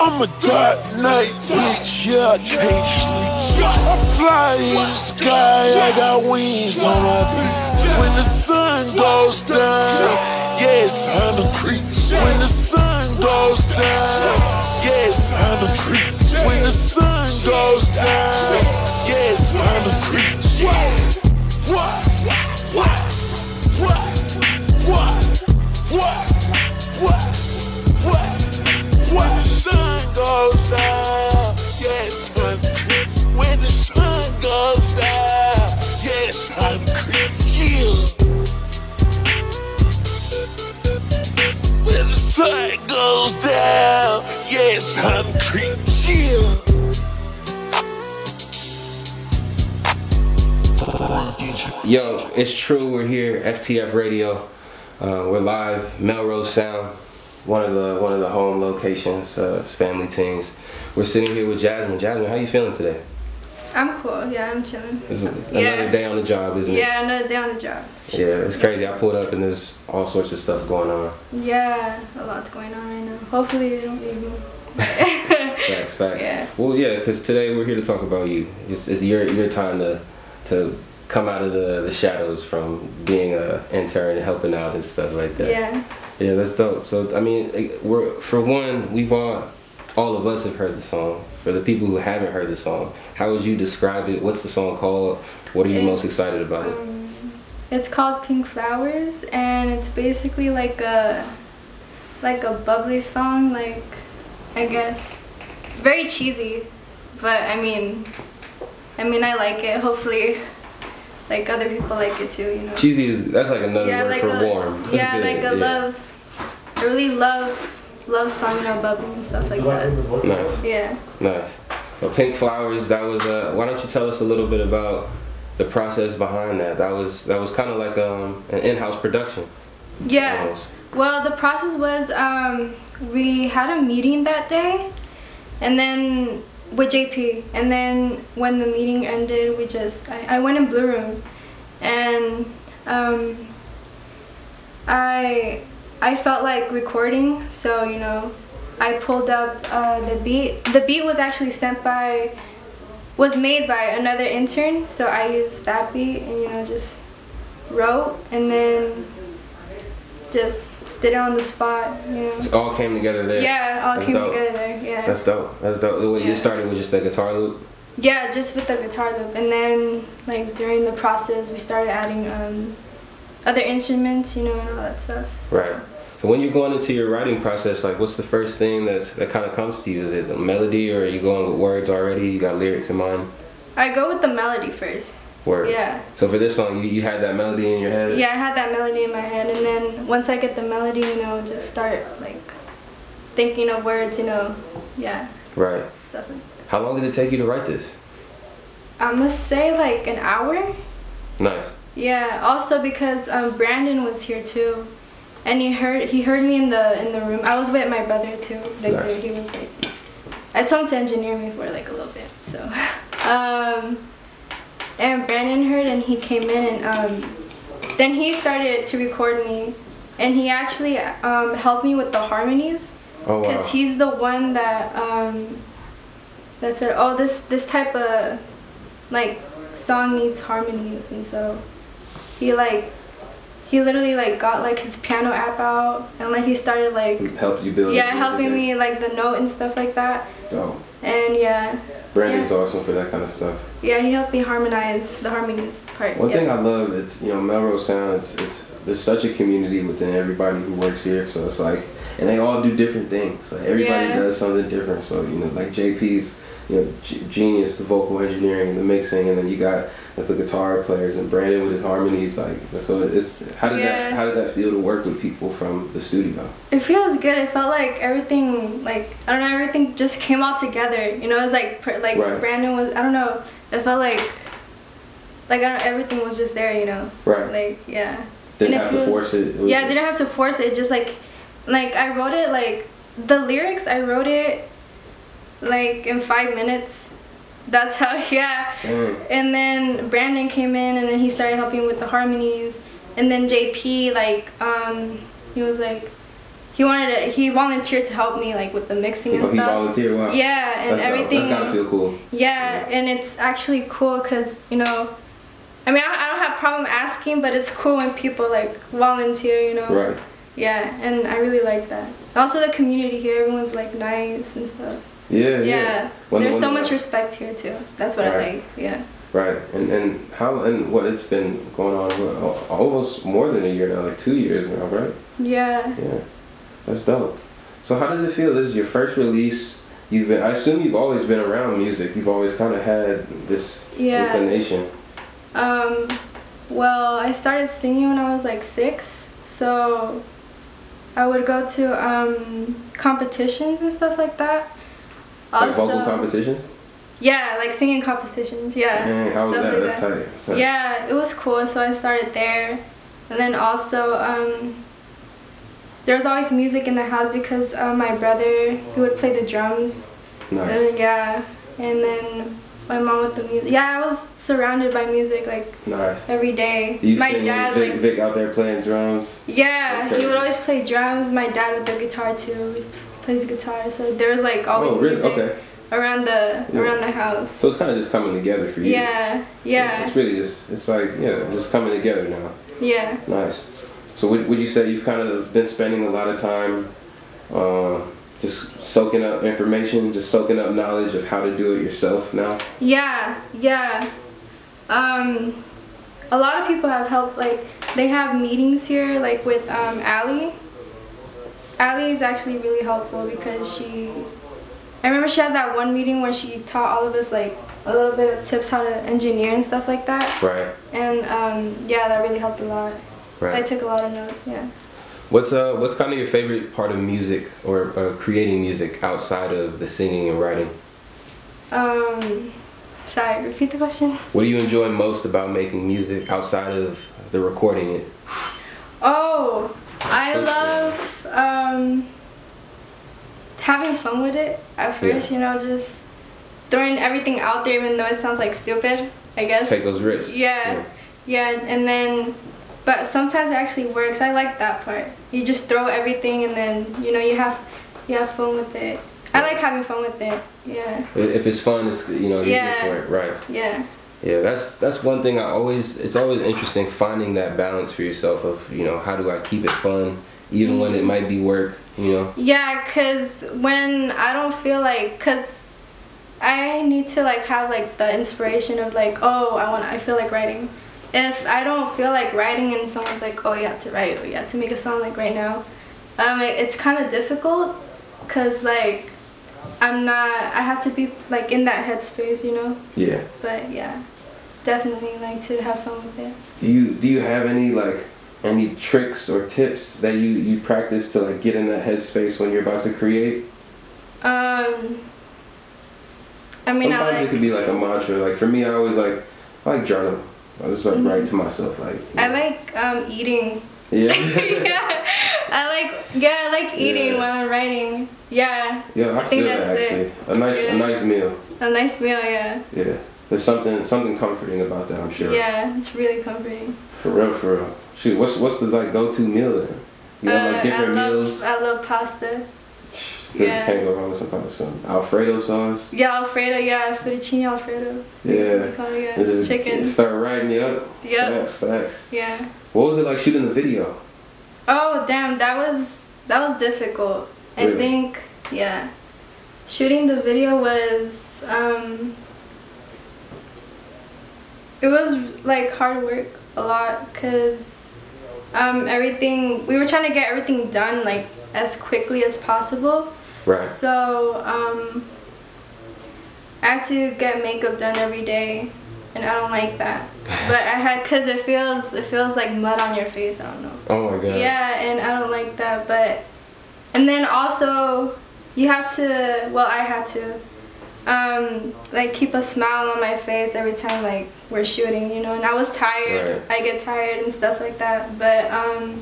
I'm a dark night bitch, yeah, I can't sleep. I fly in the sky, I got wings on my feet. When the sun goes down, it's time to creep. When the sun goes down, it's time to creep. When the sun goes down, it's time to creep. What? What? What? Sun goes down, yes I'm creep. When the sun goes down, yes I'm creep. yeah, Yo, it's true. We're here, FTF Radio. Uh, we're live, Melrose Sound, one of the one of the home locations. Uh, it's family teams. We're sitting here with Jazmin. Jazmin, how you feeling today? I'm cool. Yeah, I'm chilling. It's another Yeah. day on the job, isn't it? Yeah, another day on the job. Yeah, it's crazy. I pulled up and there's all sorts of stuff going on. Yeah, a lot's going on right now. Hopefully they don't leave me. [laughs] Facts, facts. [laughs] Yeah. Well, yeah, because today we're here to talk about you. It's, it's your your time to to come out of the, the shadows from being a intern and helping out and stuff like that. Yeah. Yeah, that's dope. So I mean, we're for one, we've all all of us have heard the song. For the people who haven't heard the song, how would you describe it? What's the song called? What are you most excited about it? Um, it's called Pink Flowers, and it's basically like a like a bubbly song. Like I guess it's very cheesy, but I mean, I mean I like it. Hopefully, like other people like it too. You know. Cheesy is that's like another yeah, word like for a warm. That's yeah, good, like a yeah. love, a really love love song, know, bubbly and stuff like that. Nice, Yeah. nice. Well, Pink Flowers. That was. Uh, why don't you tell us a little bit about the process behind that? That was that was kind of like um, an in-house production. Yeah. almost. Well, the process was um, we had a meeting that day, and then with JP, and then when the meeting ended, we just I, I went in Blue Room, and um, I I felt like recording, so you know, I pulled up uh, the beat. The beat was actually sent by was made by another intern, so I used that beat and you know just wrote. And then just did it on the spot, you know. It all came together there. Yeah, it all That's came dope. together there. Yeah. That's dope. That's dope. The way Yeah. you started with just the guitar loop. Yeah, just with the guitar loop, and then like during the process, we started adding um, other instruments, you know, and all that stuff. So- Right. So when you're going into your writing process, like what's the first thing that's, that kind of comes to you? Is it the melody or are you going with words already? You got lyrics in mind? I go with the melody first. Word. Yeah. So for this song, you, you had that melody in your head? Yeah, I had that melody in my head, and then once I get the melody, you know, just start like thinking of words, you know, yeah, Right. stuff. Like How long did it take you to write this? I must say like an hour. Nice. Yeah. Also because um, Brandon was here too, and he heard he heard me in the in the room. I was with my brother too. Like Nice. he was like, I told him to engineer me for like a little bit. So, [laughs] um, and Brandon heard and he came in and um, then he started to record me, and he actually um, helped me with the harmonies. Oh wow. Cause he's the one that um, that said, "Oh, this this type of like song needs harmonies," and so he like he literally like got like his piano app out and like he started like Help you build. yeah helping me like the note and stuff like that. And yeah Brandon's awesome for that kind of stuff. yeah he helped me harmonize the harmonies part. One yeah. thing I love is you know Melrose Sound. It's, it's there's such a community within everybody who works here. So it's like, and they all do different things. Like everybody Yeah. does something different. So you know, like JP's, you know, G- genius, the vocal engineering, the mixing, and then you got like, the guitar players and Brandon with his harmonies. Like so, it's how did that how did that feel to work with people from the studio? It feels good. It felt like everything, like I don't know, everything just came all together. You know, it was like like Right. Brandon was. I don't know. It felt like like I don't. Everything was just there. You know. Right. Like yeah. Didn't and have feels, to force it. it yeah, just... didn't have to force it. Just like like I wrote it like the lyrics. I wrote it like in five minutes. That's how, [laughs] yeah. Dang. And then Brandon came in and then he started helping with the harmonies. And then JP, like, um, he was like, he wanted to, he volunteered to help me, like, with the mixing and Oh, he stuff. volunteered. Wow. Yeah, and That's dope. everything. That's gotta feel cool. Yeah, and it's actually cool because, you know, I mean, I, I don't have problem asking, but it's cool when people, like, volunteer, you know? Right. Yeah, and I really like that. Also, the community here, everyone's, like, nice and stuff. Yeah. Yeah. Yeah. When- There's when- so much respect here, too. That's what I Right. like, yeah. Right, and and how and what it's been going on al- almost more than a year now, like two years now, right? Yeah. Yeah, that's dope. So how does it feel? This is your first release. You've been, I assume you've always been around music. You've always kind of had this Yeah. inclination. Um, well, I started singing when I was like six, so I would go to um, competitions and stuff like that. Like vocal competitions. Yeah, like singing competitions. Yeah. How was that? like That's tight. That's tight. Yeah, it was cool. So I started there, and then also um, there was always music in the house because uh, my brother he would play the drums. Nice. And then, yeah, and then my mom with the music. Yeah, I was surrounded by music like Nice. every day. You my dad Vic, like Vic out there playing drums. yeah, he would always play drums. My dad with the guitar too. Plays guitar, so there was like always oh, really? music Okay. around the Yeah. around the house. So it's kind of just coming together for you. Yeah, yeah, It's really just, it's like, yeah, just coming together now. yeah. Nice. So would, would you say you've kind of been spending a lot of time uh, just soaking up information, just soaking up knowledge of how to do it yourself now? Yeah, yeah. Um, a lot of people have helped. Like they have meetings here, like with um, Allie. Allie is actually really helpful because she. I remember she had that one meeting where she taught all of us like a little bit of tips how to engineer and stuff like that. Right. And um, yeah, that really helped a lot. Right. I took a lot of notes. Yeah. What's uh what's kind of your favorite part of music or uh, creating music outside of the singing and writing? Um, sorry, repeat the question. What do you enjoy most about making music outside of the recording it? Oh, I love um, having fun with it at first, you know, just throwing everything out there, even though it sounds like stupid, I guess. Take those risks. Yeah, yeah, and then, but sometimes it actually works. I like that part. You just throw everything, and then you know you have you have fun with it. I like having fun with it. Yeah, If it's fun, it's you know you're Yeah. for it, right? yeah, Yeah, that's that's one thing I always it's always interesting finding that balance for yourself of, you know, how do I keep it fun even when it might be work, you know? yeah. Cause when I don't feel like, cause I need to like have like the inspiration of like, oh, I want, I feel like writing. If I don't feel like writing and someone's like, oh, you have to write, or you have to make a song like right now, um, it, it's kind of difficult, cause like I'm not, I have to be like in that headspace, you know. Yeah. But yeah, definitely like to have fun with it. Do you do you have any like any tricks or tips that you you practice to like get in that headspace when you're about to create? Um, I mean, Sometimes I it like. could be like a mantra. Like for me, I always like I like journal. I just like write to myself like. Mm-hmm. I know. like um, eating. Yeah. [laughs] yeah, I like yeah, I like eating Yeah. while I'm writing. Yeah, yeah, I, I think feel that that's actually. it. A nice a nice meal. a nice meal. Yeah, Yeah. There's something something comforting about that. I'm sure. yeah, it's really comforting. For real, for real. Shoot, what's what's the like go-to meal then? You have like Uh, different I love meals. I love pasta. You yeah. Can't go wrong with some kind of some Alfredo sauce. Yeah, Alfredo. Yeah, fettuccine Alfredo. I think it's what Yeah. called, yeah. This is- Chicken. Start writing you up. Yep. Facts, facts. Yeah. What was it like shooting the video? Oh damn, that was that was difficult. I think yeah. Shooting the video was um it was like hard work a lot cuz um everything we were trying to get everything done like as quickly as possible. Right. So um I had to get makeup done every day and I don't like that. [laughs] But I had cuz it feels it feels like mud on your face, I don't know. Oh my god. Yeah, and I don't like that, but and then also you have to well I had to um like keep a smile on my face every time like we're shooting, you know, and I was tired. Right. I get tired and stuff like that. But um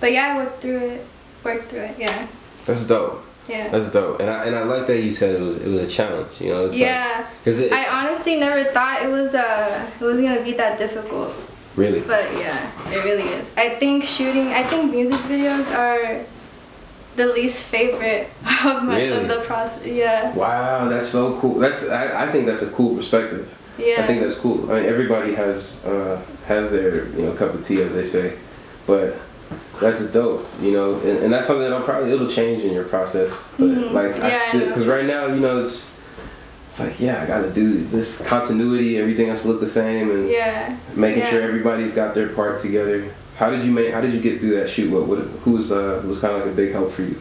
but yeah, I worked through it. Worked through it, yeah. That's dope. Yeah. That's dope, and I and I like that you said it was it was a challenge. You know, it's yeah. Because it I honestly never thought it was uh it was gonna be that difficult. really. But yeah, it really is. I think shooting I think music videos are the least favorite [laughs] of my Really? of the process. Yeah. Wow, that's so cool. That's I, I think that's a cool perspective. Yeah. I think that's cool. I mean, everybody has uh, has their you know cup of tea, as they say, but that's dope. You know, and, and that's something that'll probably it'll change in your process. But Mhm. like, Yeah, I know. because right now, you know, it's it's like yeah, I got to do this continuity. Everything has to look the same, and yeah. making yeah. sure everybody's got their part together. How did you make? How did you get through that shoot? What, what who was uh, was kind of like a big help for you?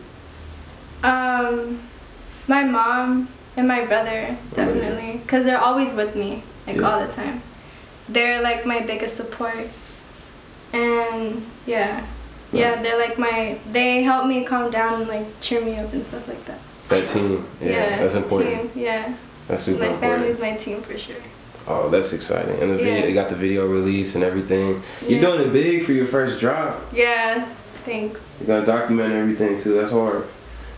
Um, my mom and my brother definitely, cause they're always with me, like Yeah. all the time. They're like my biggest support, and yeah, yeah, they're like my. They help me calm down and like cheer me up and stuff like that. That team. Yeah, that's important. Team, yeah, That's super my important. family's my team for sure. Oh, that's exciting. And the video, Yeah. you got the video release and everything. You're Yeah. doing it big for your first drop. Yeah, thanks. You gotta document everything too. That's hard.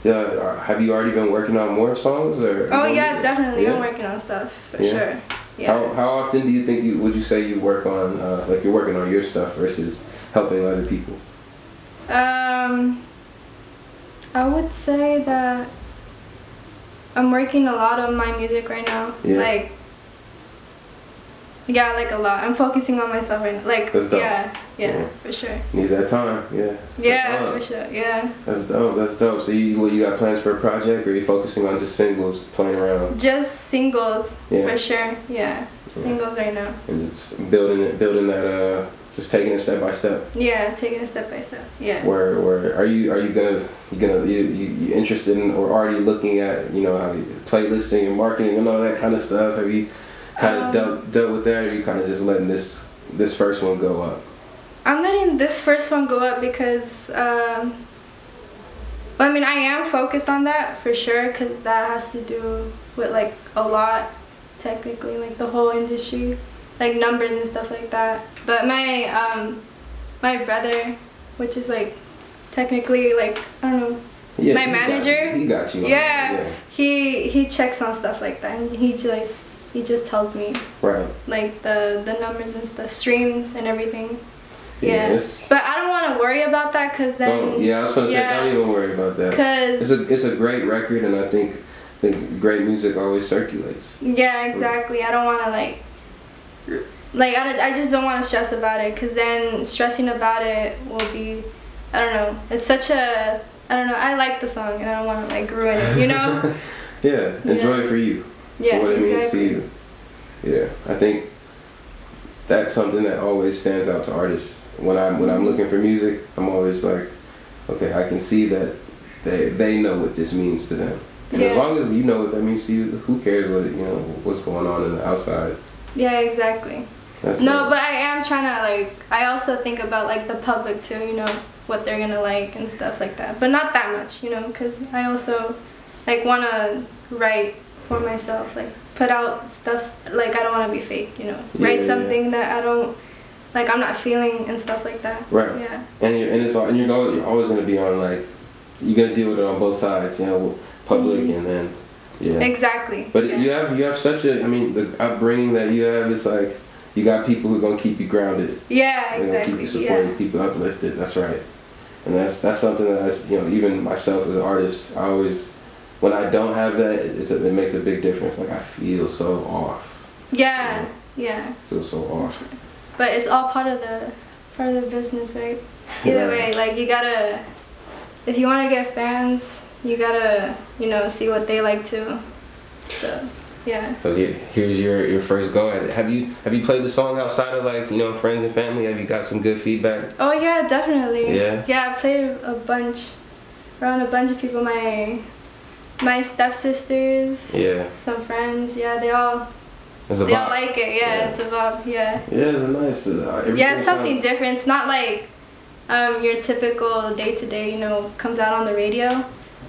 Yeah, have you already been working on more songs or? Oh yeah, music? definitely. Yeah? I'm working on stuff for Yeah. sure. Yeah. How, how often do you think you would you say you work on uh, like you're working on your stuff versus helping other people? Um, I would say that I'm working a lot on my music right now. Yeah. Like, yeah, like a lot. I'm focusing on myself right now. Like, That's dope. yeah, yeah, Yeah. for sure. Need that time, yeah. It's Yeah, like, oh, for sure. Yeah. That's dope. That's dope. So you what you got plans for a project, or you focusing on just singles, playing around, Just singles Yeah. for sure. Yeah, singles right now. and just building it, building that, uh, just taking it step by step. Yeah, taking it step by step. Yeah. Where where are you are you gonna you gonna you, you, you interested in or already looking at you know playlisting and marketing and all that kind of stuff? Have you kind of Um, dealt dealt with that, or you kind of just letting this this first one go up? I'm letting this first one go up because, um, well, I mean, I am focused on that for sure because that has to do with like a lot, technically, like the whole industry, like numbers and stuff like that. But my um, my brother, which is like technically like I don't know, Yeah, My he got manager? you. he got you. on yeah, he he checks on stuff like that and he just he just tells me. Right. like the the numbers and the streams and everything. Yeah, Yeah, it's- but I don't want to worry about that because then. Don't, yeah, I was gonna say don't even worry about that. Cause It's a it's a great record, and I think think great music always circulates. yeah, exactly. I don't want to like, like I, I just don't want to stress about it because then stressing about it will be, I don't know. It's such a I don't know. I like the song and I don't want to like ruin it. You know? [laughs] Yeah, enjoy Yeah. it for you. Yeah, what it exactly. means to you. Yeah, I think that's something that always stands out to artists. When I'm when I'm mm-hmm. looking for music, I'm always like, okay, I can see that they they know what this means to them. And as long as you know what that means to you, who cares what it, you know what's going on in the outside? Yeah, exactly. That's No, but I am trying to like. I also think about like the public too. You know what they're gonna like and stuff like that. But not that much, you know, because I also like want to write for myself, like put out stuff. Like I don't want to be fake, you know. Yeah, write yeah, something that I don't like. I'm not feeling and stuff like that. Right. Yeah. and you're, and it's all, and you're always, you're always gonna be on like you're gonna deal with it on both sides, you know, public and then yeah. Exactly. But Mm-hmm. yeah. you have you have such a I mean the upbringing that you have is like you got people who are gonna keep you grounded. Yeah, They're gonna keep exactly. you supported, Yeah. keep you uplifted. That's right. And that's that's something that I, you know even myself as an artist I always when I don't have that it's a, it makes a big difference. Like I feel so off. Yeah. Yeah. feel so off. But it's all part of the part of the business, right? Either Right. way, like you gotta if you wanna get fans, you gotta, you know, see what they like too. So yeah. So here, here's your, your first go at it. Have you have you played the song outside of like you know friends and family? Have you got some good feedback? Oh yeah, definitely. Yeah? Yeah, I played a bunch around a bunch of people. My my stepsisters. Yeah. Some friends. Yeah, they all they all like it. Yeah, Yeah. it's a vibe. Yeah. Yeah, it's nice. Uh, Yeah, it's something sounds- different. It's not like um, your typical day to day, you know, comes out on the radio.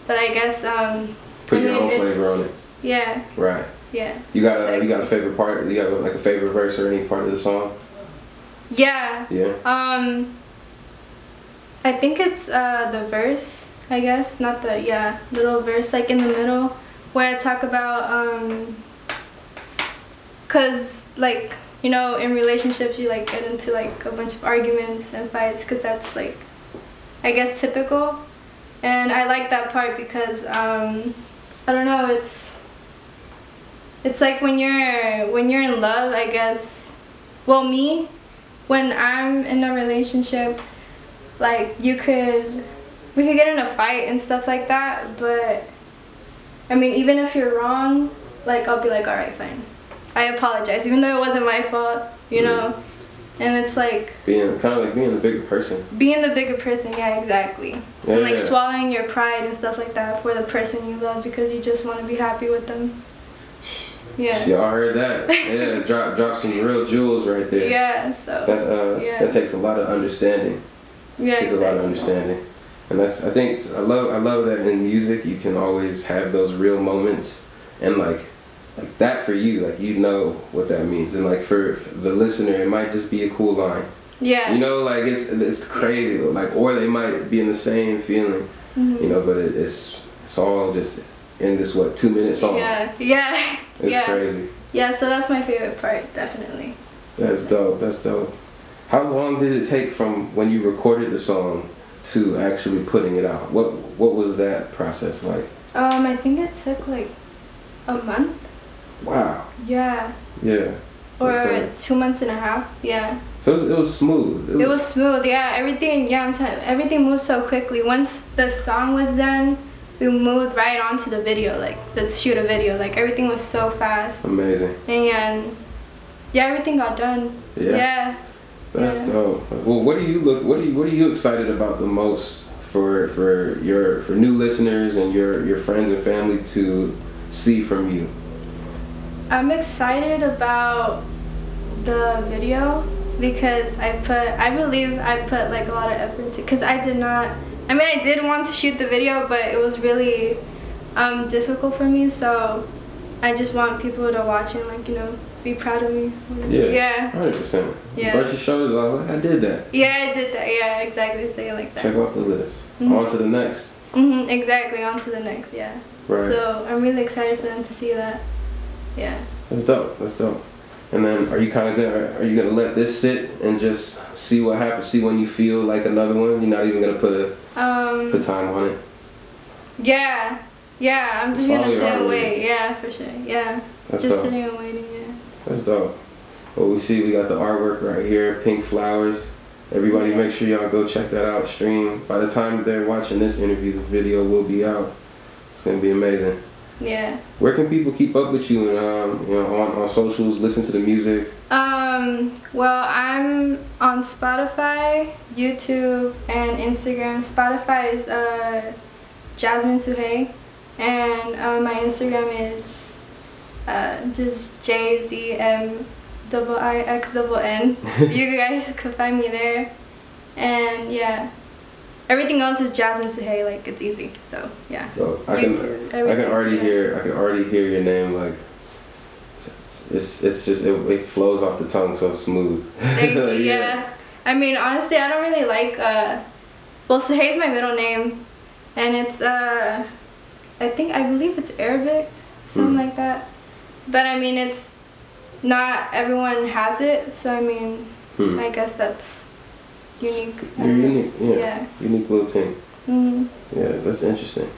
But I guess um, Put I your mean, own flavor on it. yeah, Right. yeah, You got a you got a favorite part? You got like a favorite verse or any part of the song? yeah. Yeah. Um, I think it's uh, the verse. I guess not the yeah little verse like in the middle where I talk about um, cause like you know in relationships you like get into like a bunch of arguments and fights cause that's like I guess typical, and I like that part because um, I don't know it's it's like when you're when you're in love I guess well me when I'm in a relationship like you could we could get in a fight and stuff like that but i mean even if you're wrong like i'll be like all right fine i apologize even though it wasn't my fault you know and it's like Being kind of like being the bigger person. being the bigger person yeah exactly Yeah, and like yeah. swallowing your pride and stuff like that for the person you love because you just want to be happy with them yeah Y'all heard that? Yeah, [laughs] drop drop some real jewels right there. yeah so That uh, yeah that takes a lot of understanding. yeah takes a lot of exactly. understanding, and that's I think I love I love that in music you can always have those real moments, and like like that for you like you know what that means, and like for the listener it might just be a cool line. yeah You know, like it's it's crazy, like or they might be in the same feeling, Mhm. you know, but it, it's it's all just in this what two minute song. yeah yeah [laughs] It's yeah crazy. yeah so that's my favorite part definitely That's dope. That's dope. How long did it take from when you recorded the song to actually putting it out? What What was that process like? Um, I think it took like a month. Wow. Yeah. Yeah. Or two months and a half. Yeah. So it was, it was smooth. It was smooth. Yeah. Everything. Yeah. I'm telling. Everything moved so quickly. Once the song was done, we moved right on to the video. Like let's shoot a video. Like everything was so fast. amazing. And yeah, and yeah, everything got done. Yeah. Yeah. That's Yeah. dope. Well, what do you look? What are you What are you excited about the most for for your for new listeners and your your friends and family to see from you? I'm excited about the video because I put I believe I put like a lot of effort into because I did not I mean I did want to shoot the video but it was really um, difficult for me so I just want people to watch and like you know be proud of me Yeah. yeah Hundred percent. Yeah. Brush your shoulders off. I did that. yeah I did that yeah exactly say it like that Check off the list. Mhm. On to the next. hmm exactly on to the next yeah Right. so I'm really excited for them to see that yeah That's dope. That's dope. And then, are you kind of gonna are you gonna let this sit and just see what happens? See when you feel like another one. You're not even gonna put a um put time on it. Yeah, yeah. I'm just gonna sit and wait. Yeah, for sure. Yeah, That's just dope. sitting and waiting. Yeah. That's dope. Well, we see we got the artwork right here, pink flowers. Everybody, Yeah. make sure y'all go check that out. Stream. By the time they're watching this interview, the video will be out. It's gonna be amazing. Yeah. Where can people keep up with you? And um, you know, on, on socials, listen to the music. Um. Well, I'm on Spotify, YouTube, and Instagram. Spotify is uh, Jazmin Suhey, and uh, my Instagram is uh, just J Z M double I X double N. [laughs] you guys could find me there, and yeah. Everything else is Jazmin Suhey, like it's easy. So yeah. So I can YouTube, I can already yeah. hear I can already hear your name like it's it's just it, it flows off the tongue so smooth. Thank [laughs] you. yeah. I mean, honestly, I don't really like. Uh, well, Suhey's my middle name, and it's uh, I think I believe it's Arabic, something Hmm. like that. But I mean, it's not everyone has it, so I mean, Hmm. I guess that's unique. You're unique, yeah. Yeah. Unique little thing. Mhm. Yeah, that's interesting.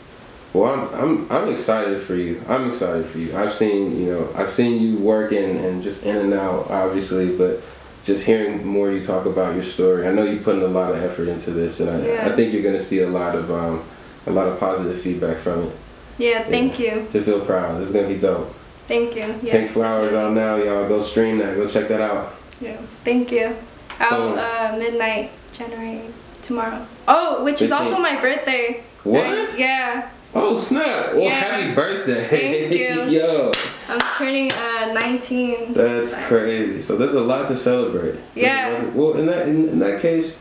Well, I'm, I'm I'm excited for you. I'm excited for you. I've seen you know I've seen you working and just in and out, obviously, but just hearing more you talk about your story. I know you're putting a lot of effort into this, and I, Yeah. I think you're gonna see a lot of um, a lot of positive feedback from it. Yeah. Thank you. To feel proud, This is gonna be dope. Thank you. Yeah. Pink Flowers out now, y'all. Go stream that. Go check that out. Yeah. Thank you. Out uh, midnight January tomorrow. Oh, which is also my birthday. What? Right? Yeah. Oh snap! Well, Yeah. happy birthday! Thank you. [laughs] Yo, I'm turning uh 19. that's Like, crazy. So there's a lot to celebrate. Yeah. lot well, in that in, in that case,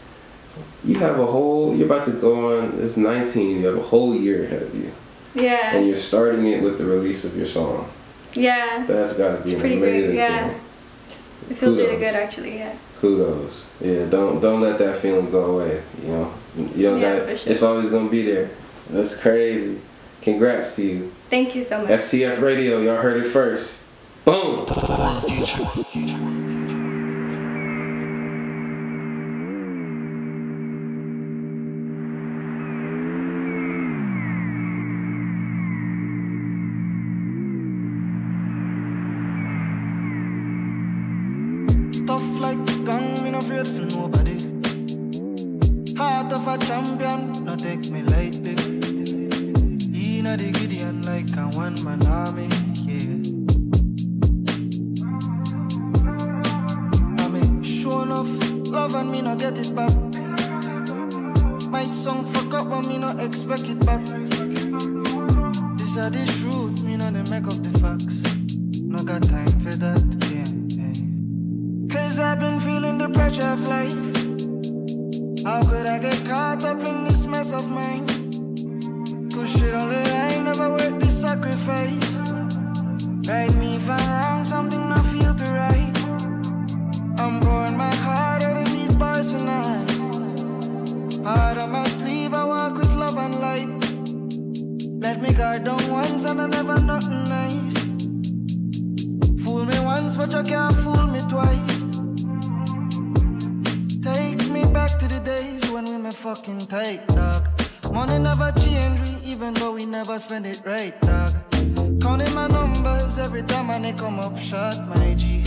you have a whole. You're about to go on. It's 19. You have a whole year ahead of you, and you're starting it with the release of your song. Yeah. That's got to be It's an pretty amazing good. Yeah. thing. It feels really good actually. Yeah. Kudos. Yeah. Don't don't let that feeling go away. You know. You don't Yeah, got. for sure. It's always gonna be there. That's crazy. Congrats to you. Thank you so much. FTF Radio, y'all heard it first. Boom. Afraid for nobody. Heart of a champion, no take me lightly. Inna the Gideon like a one man army, yeah. Love and me no get it back. Might song fuck up, but me no expect it back. This are the truth, me no the make up the facts. No got time for that, I've been feeling the pressure of life. How could I get caught up in this mess of mine? Cause shit on the line never worth the sacrifice. Right me if I'm wrong, something I feel to right. I'm pouring my heart out in these bars tonight. Heart on my sleeve, I walk with love and light. Let me guard down once and I never nothing nice. Fool me once, but you can't fool me twice. Fucking tight, dog. Money never change, we even though we never spend it right, dog. Counting my numbers every time I come up short, my G.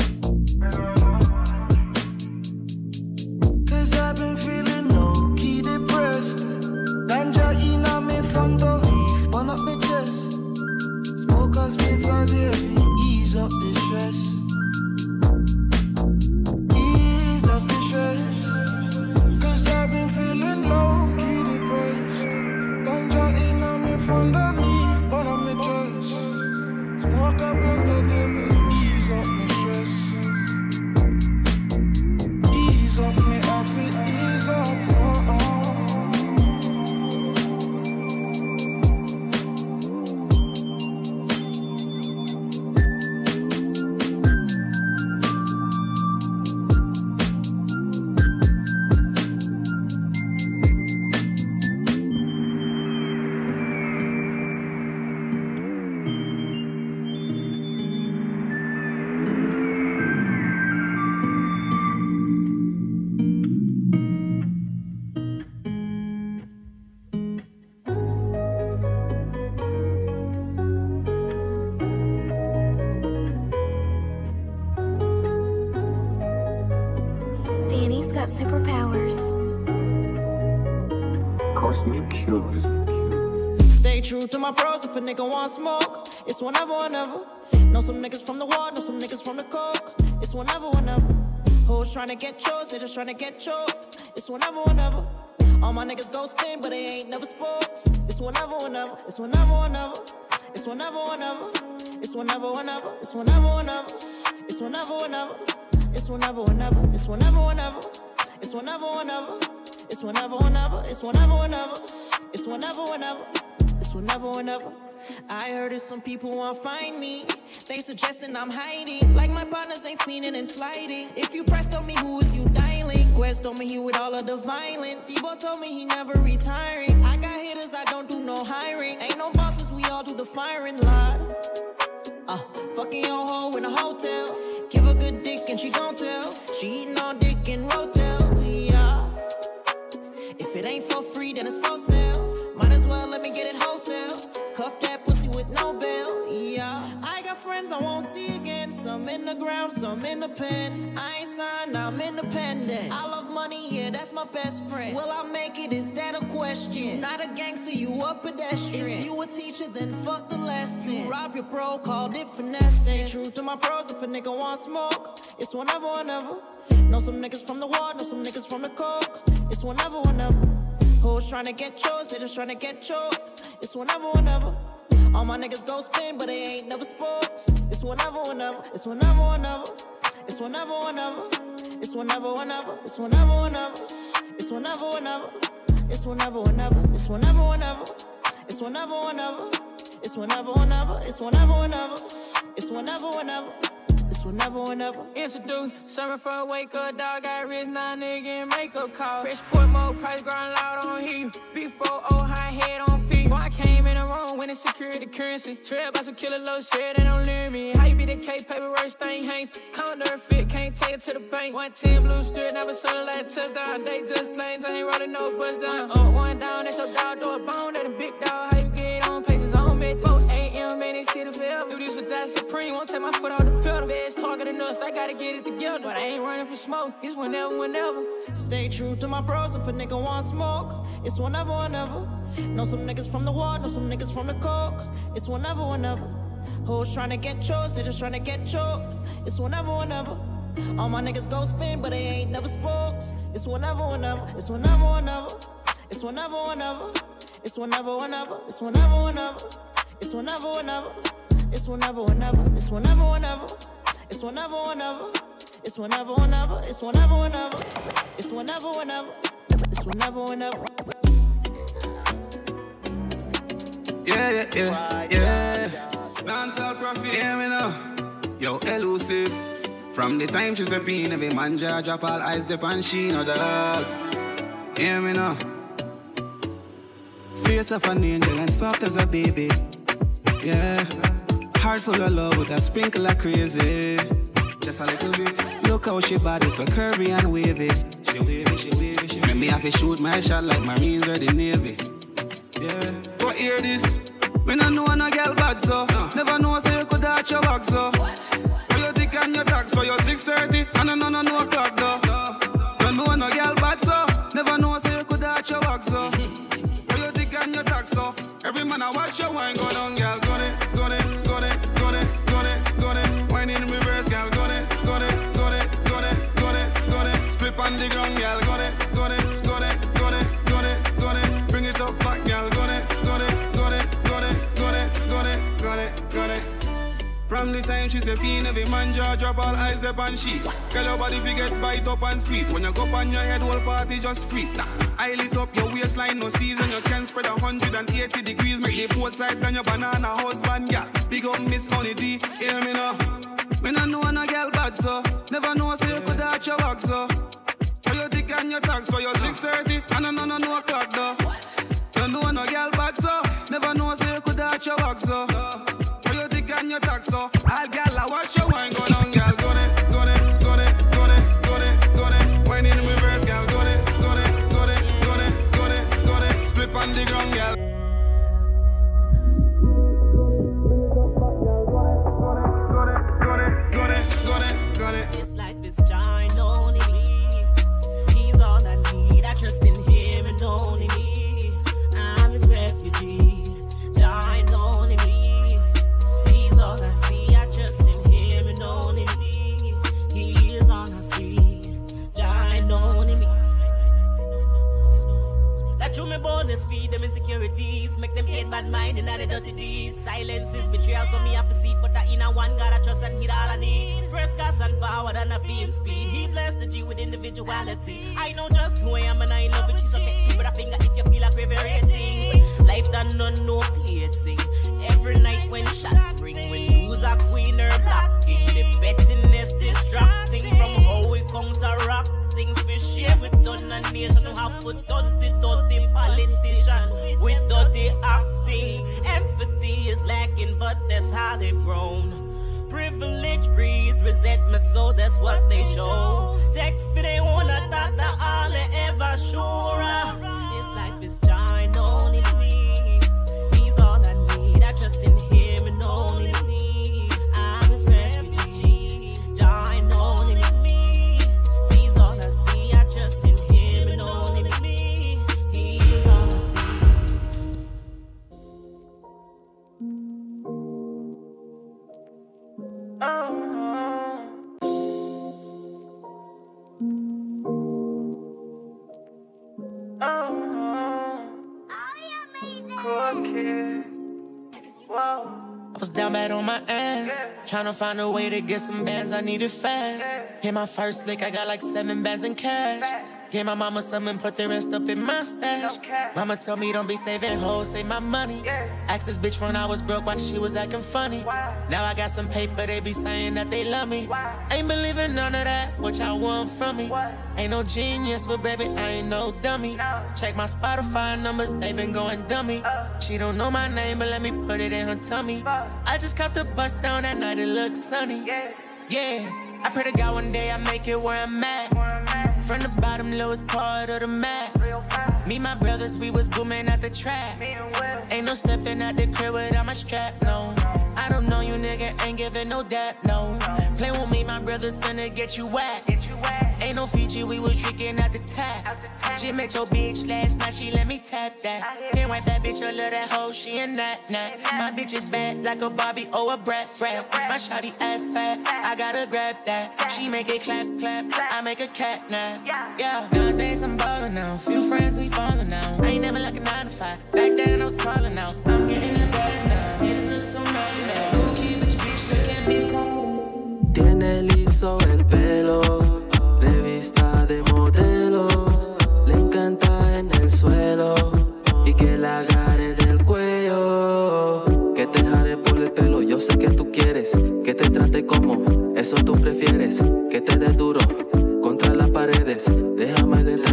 want smoke. It's whenever, whenever. Know some niggas from the ward, know some niggas from the coke. It's whenever, whenever. Hoes tryna get choked, they just tryna get choked. It's whenever, whenever. All my niggas go spin, but they ain't never sports. It's whenever, whenever. It's whenever, whenever. It's whenever, whenever. It's whenever, whenever. It's whenever, whenever. It's whenever, whenever. It's whenever, whenever. It's whenever, whenever. It's whenever, whenever. It's whenever, whenever. It's whenever, whenever. It's whenever, whenever. It's whenever, whenever. I heard that some people want find me. They suggesting I'm hiding. Like my partners ain't fiending and sliding. If you pressed on me, who is you dialing? Quest told me he with all of the violence. Debo told me he never retiring. I got hitters, I don't do no hiring. Ain't no bosses, we all do the firing lot. Uh, fucking your hoe in a hotel. Give her good dick and she gon' tell. She eating on the ground, some in the pen. I ain't signed, I'm independent. I love money, yeah, that's my best friend. Will I make it? Is that a question? Not a gangster, you a pedestrian. If you a teacher, then fuck the lesson. Rob your bro, called it finesse. Stay true to my pros if a nigga want smoke. It's whenever, whenever. Know some niggas from the ward, know some niggas from the coke. It's whenever, whenever. Hoes tryna get choked, they just tryna get choked. It's whenever, whenever. All my niggas go spin, but they ain't never sports. It's whenever, whenever. It's whenever, whenever. It's whenever, whenever. It's whenever, whenever. It's whenever, whenever. It's whenever, whenever. It's whenever, whenever. It's whenever, whenever. It's whenever, whenever. It's whenever, whenever. It's whenever, whenever. It's whenever, whenever. It's whenever, whenever. Introduce, summer for a wake up, dog. Got rich, now nigga in makeup call. Fresh sport mode, price growing loud on heat. Before old high head on feet. Before I came in the room, when it's security currency. Trail by some killer low shit, they don't leave me. How you be the case, paper worse thing hangs. Counter fit, can't take it to the bank. 110 blue strip, never sold like a touchdown. They just planes, I ain't rolling no bus down. One up, one down, that's your dog, do a bone, that a big dog. How you paces 4 a.m., man, they see the film. Do this with that Supreme, won't take my foot off the pedal. Feds to us, I gotta get it together. But I ain't running for smoke, it's whenever, whenever. Stay true to my bros if a nigga want smoke. It's whenever, whenever. Know some niggas from the ward, know some niggas from the coke. It's whenever, whenever. Hoes trying to get choked, they just trying to get choked. It's whenever, whenever. All my niggas go spin, but they ain't never spokes. It's whenever, whenever. It's whenever, whenever. It's whenever, whenever. It's whenever, whenever. It's whenever, whenever. It's whenever, whenever. It's whenever, whenever. It's whenever, whenever. It's whenever, whenever. It's whenever, whenever. It's whenever, whenever. It's whenever, whenever. It's whenever, whenever. Yeah, yeah, yeah, yeah. Dancehall prophet, yeah, me know. Yo, elusive. From the time she's the in, every man jaw drop all eyes dip on she know dog. Yeah, me know. Face of an angel and soft as a baby. Yeah. Heart full of love with a sprinkle of crazy. Just a little bit. Look how she body so curvy and wavy. She wavy, she wavy, she wavy. Me have to shoot my shot like Marines or the Navy. Yeah. But hear this. Me no know when no girl bad so. Never know say you could arch your back so. What? Oh, you dick and your tax so you're 630 and no no no no o'clock though. Don't know no girl bad so. Never know say you could arch your back so. Oh, you dick and your tax so. Every man I watch your wine go down, girl. From the time she step in, every man jaw drop all eyes on she. Girl, your body fi get bite up and squeeze. When you go on your head, whole party just freeze. I lit up your waistline, no season. You can spread a 180 degrees. Make the both side on your banana husband, girl. Big up Miss Honey D, hear me now. Me no know no girl bad so. Never know say you could arch your back so. Oh, you dick and your tag so you're 630 and no no no no o'clock though. What? You know no girl bad so. Never know say you could arch your back so. The dirty deeds. Silence is betrayal, so me have to see. But that in a one God I trust and heed all I need. Press gas and forward and a fame speed. He blessed the G with individuality. I know just who I am and I love it. She's a text me with a finger if you feel like ratings. Life done none no plating. Every night when shot ring, we lose a queen or blocking. The betting is distracting from how we counteract things we share with done a nation. Have to dirty, dirty politician with dirty acting. Empathy is lacking, but that's how they've grown. Privilege breeds resentment, so that's what they show. Take for they wanna that the all ever sure. This life is shine down bad on my ass. Tryna find a way to get some bands, I need it fast. Hit my first lick, I got like seven bands in cash. Gave my mama some and put the rest up in my stash. Mama told me don't be saving hoes, save my money. Asked this bitch when I was broke why she was acting funny. Now I got some paper, they be saying that they love me. Ain't believing none of that, what y'all want from me. Ain't no genius, but baby, I ain't no dummy. Check my Spotify numbers, they been going dummy. She don't know my name, but let me put it in her tummy. I just caught the bus down that night, it looked sunny. Yeah. I pray to God one day I make it where I'm at. From the bottom, lowest part of the map. Me, my brothers, we was booming at the trap. Ain't no stepping out the crib without my strap, no. I don't know you, nigga, ain't giving no dap, no. Play with me, my brothers finna get you whacked. Ain't no feature, we was drinking at the tap. She met your bitch last night, she let me tap that. Can't wipe that bitch, I love that hoe, she in that, that. My bitch is bad like a Barbie or a brat, brat. My shawty ass fat, I gotta grab that. She make it clap, clap, I make a cat nap. Yeah, nowadays I'm ballin' now. Few friends, we fallin' now. I ain't never like a 9 to 5. Back then I was callin' out. I'm getting it better Tiene liso el pelo revista de modelo, le encanta en el suelo y que la agarre del cuello. Que te jare por el pelo, yo sé que tú quieres, que te trate como eso tú prefieres, que te dé duro contra las paredes. Déjame dentro de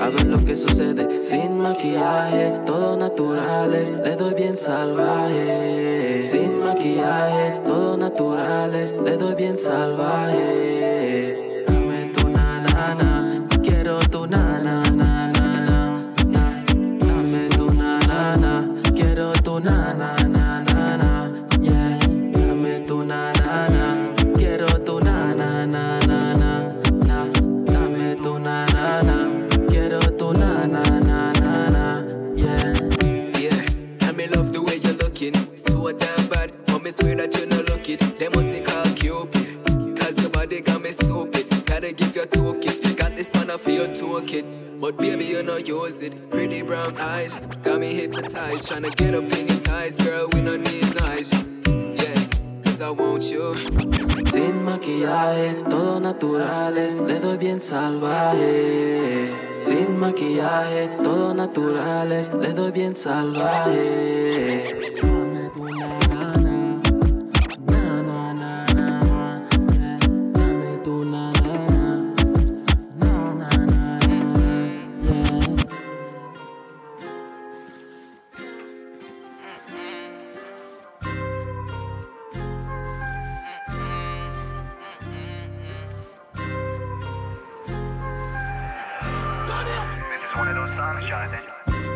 a ver lo que sucede. Sin maquillaje, todo naturales, le doy bien salvaje. Sin maquillaje, todo naturales, le doy bien salvaje. For your toolkit. But baby, you know use it. Pretty brown eyes. Got me hypnotized. Tryna get up in your ties. Girl, we don't need nice. Yeah, cause I want you. Sin maquillaje, todo naturales. Le doy bien salvaje. Sin maquillaje, todo naturales. Le doy bien salvaje.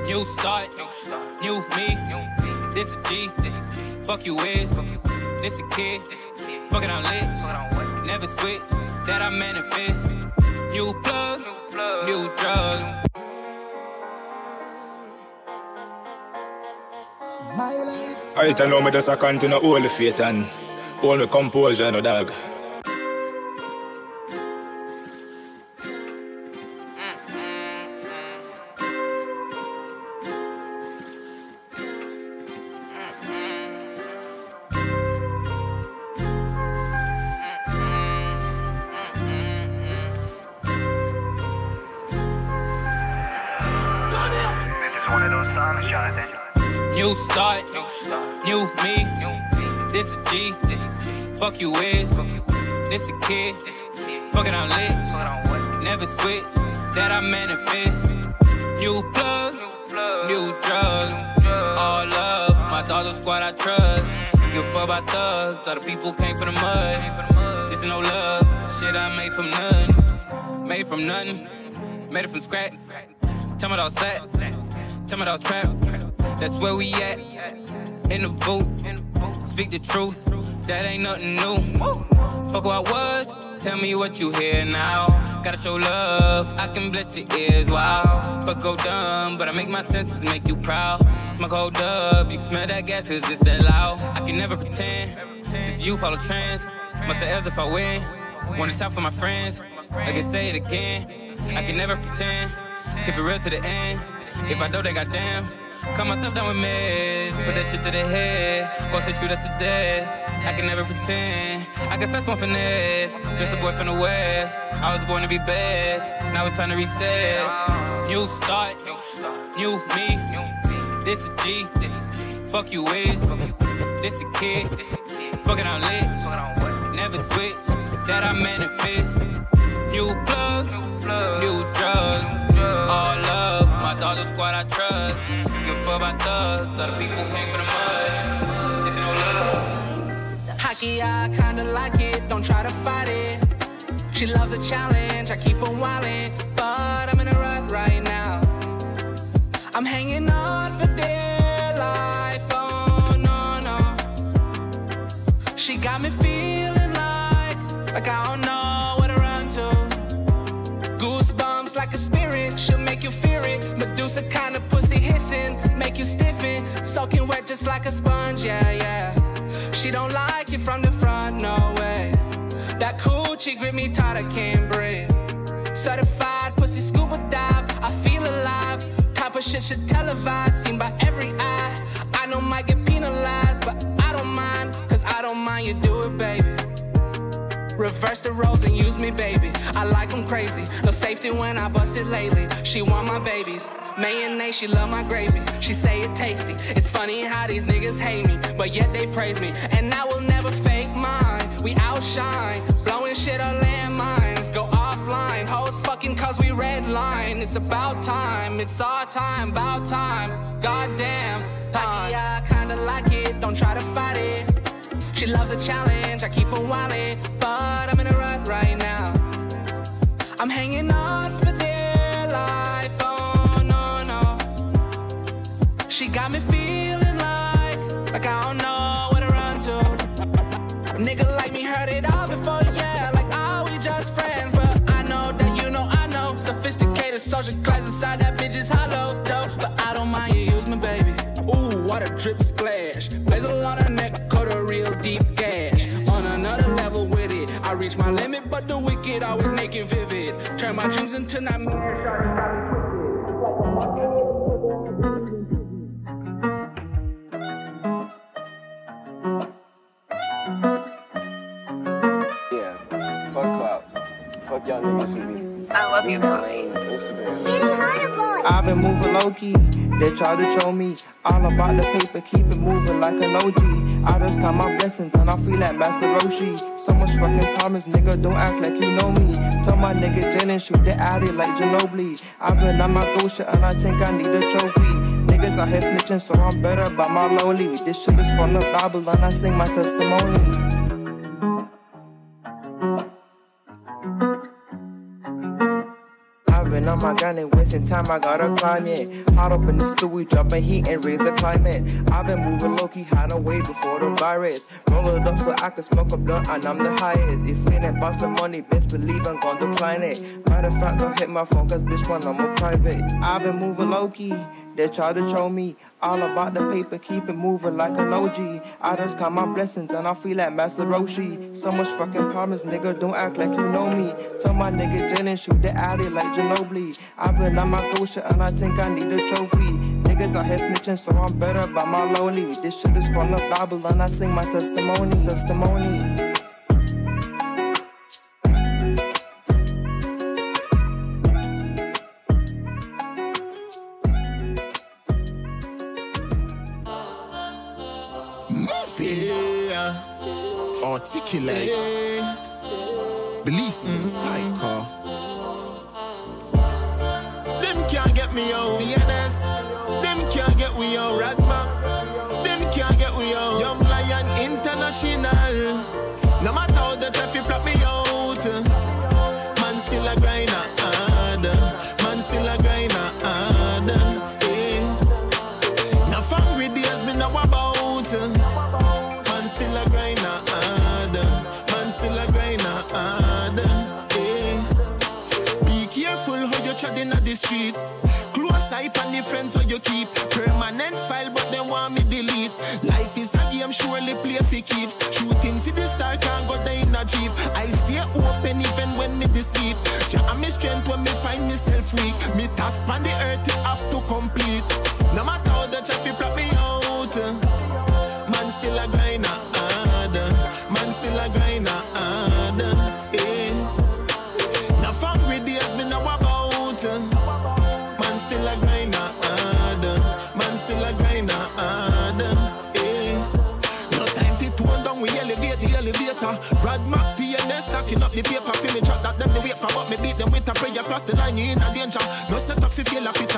New start, new me. This a G. Fuck you with. This a kid. Fuck it, I'm lit. Never switch. That I manifest. New plug, new drug. I tell know me just a continue hold the faith and hold my composure, no dog. Fuck you with. This a kid. Fuck it, I'm lit. Never switch. That I manifest. New plug, new drug. All love. My dog squad I trust. Give fuck about thugs. All the people came from the mud. This is no luck. Shit I made from nothing. Made from nothing. Made it from scratch. Tell me all set. Tell me all trap. That's where we at. In the booth. Speak the truth. That ain't nothing new. Fuck who I was. Tell me what you hear now. Gotta show love. I can bless your ears. Wow. Fuck go dumb, but I make my senses make you proud. Smoke hold up. You can smell that gas cause it's that loud. I can never pretend. Since you follow trends. Must have else if I win. To top for my friends. I can say it again. I can never pretend. Keep it real to the end. If I don't, then goddamn. Calm myself down with meds. Put that shit to the head. Go set you, that's a death. I can never pretend. I confess one finesse. Just a boy from the west. I was born to be best. Now it's time to reset. New start, new me. This a G. Fuck you with. This a kid. Fucking on lit. Never switch. That I manifest. New plug, new drug. All love. My the squad I trust. Give fuck about thugs. Other people came She loves a challenge, I keep on wildin', but I'm in a rut right now. I'm hanging on for dear life, oh no, no. She got me feeling like, like I don't know where to run to. Goosebumps like a spirit, she'll make you fear it. Medusa kind of pussy hissing, make you stiffen. Soaking wet just like a sponge, yeah, Coochie grip me tight, I can't breathe. Certified pussy scuba dive, I feel alive. Type of shit should televise, seen by every eye. I know might get penalized, but I don't mind, cause I don't mind you do it, baby. Reverse the roles and use me, baby. I like them crazy. No safety when I bust it lately. She want my babies. Mayonnaise, she love my gravy. She say it tasty. It's funny how these niggas hate me, but yet they praise me. And I will never fake mine. We outshine. Blowing shit on landmines. Go offline. Hoes fucking cause we red line. It's about time. It's our time. About time. Goddamn. Time. I kinda like it. Don't try to fight it. She loves a challenge, I keep her wildin', but I'm in a rut right now. I'm hanging on her neck, cut a real deep. On another level with it, I reach my limit, but the wicked always make it vivid. Turn my dreams into nightmares. Yeah, fuck clout. Fuck y'all niggas with me. I love you, I've been moving low key. They try to show me all about the paper, keep it moving like an OG. I just count my blessings and I feel like Master Roshi. So much fucking promise, nigga, don't act like you know me. Tell my nigga Jalen shoot the addy like Ginobili. I've been on my go shit and I think I need a trophy. Niggas out here snitching, so I'm better by my lowly. This shit is from the Bible and I sing my testimony. On my grind and wasting time, I gotta climb it. Hot up in the stew, we dropping heat and raise the climate. I've been moving low key, hiding away before the virus. Roll it up so I can smoke a blunt and I'm the highest. If it ain't about some money, best believe I'm gonna decline it. Matter of fact, don't hit my phone, cause bitch, when I'm a private. I've been moving low key. They try to show me all about the paper, keep it moving like an OG. I just count my blessings and I feel like Master Roshi. So much fucking promise, nigga, don't act like you know me. Tell my nigga Jalen shoot the addy like Ginobili. I've been on my shit and I think I need a trophy. Niggas out here snitching, so I'm better by my lonely. This shit is from the Bible and I sing my testimony, testimony. Articulate. Release me psycho. Them can't get me out. TNS. Game, surely play for keeps. Shooting for the star, can't go there in a jeep. I stay open even when me sleep. Jah me strength when me across the line you in a danger. No set up fi feel a picture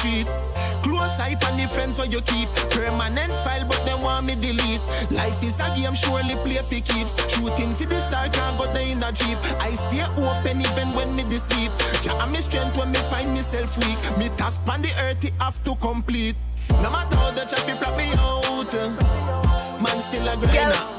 street. Close eye on the friends where you keep. Permanent file, but they want me delete. Life is a game, surely play for keeps. Shooting for the star, can't go there in a jeep. I stay open even when me dey sleep. And me strength when me find myself weak. Me task on the earth, it have to complete. No matter how the traffic block me out, man still a grinder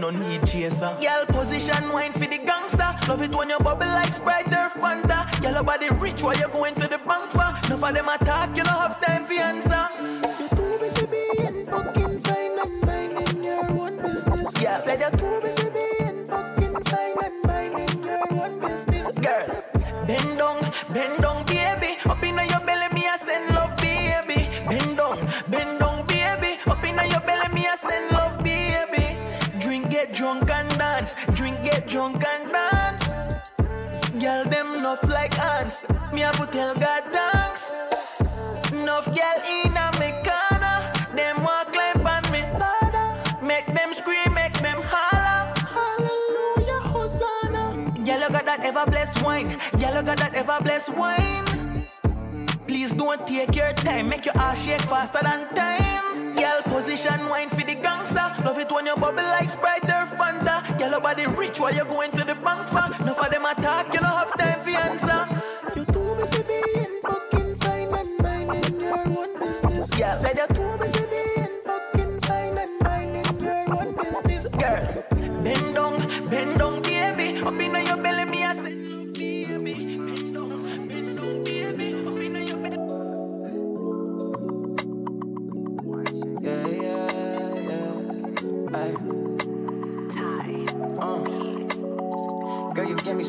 no need chaser. Girl position wine for the gangster. Love it when your bubble like Sprite or Fanta. Girl body rich while you're going to the bank for. Enough of them attack, you don't have time for answer. Enough like ants. Me have to tell God thanks. Enough girl in a me corner. Them walk climb on me ladder. Make them scream, make them holler. Hallelujah, Hosanna. Girl, you got that ever blessed wine. Girl, you got that ever blessed wine. Please don't take your time. Make your ass shake faster than time. Girl, position wine for the gangster. Love it when you bubble like Sprite your body rich while you going to the bank for. Enough of them attack, you don't have time for answer. You too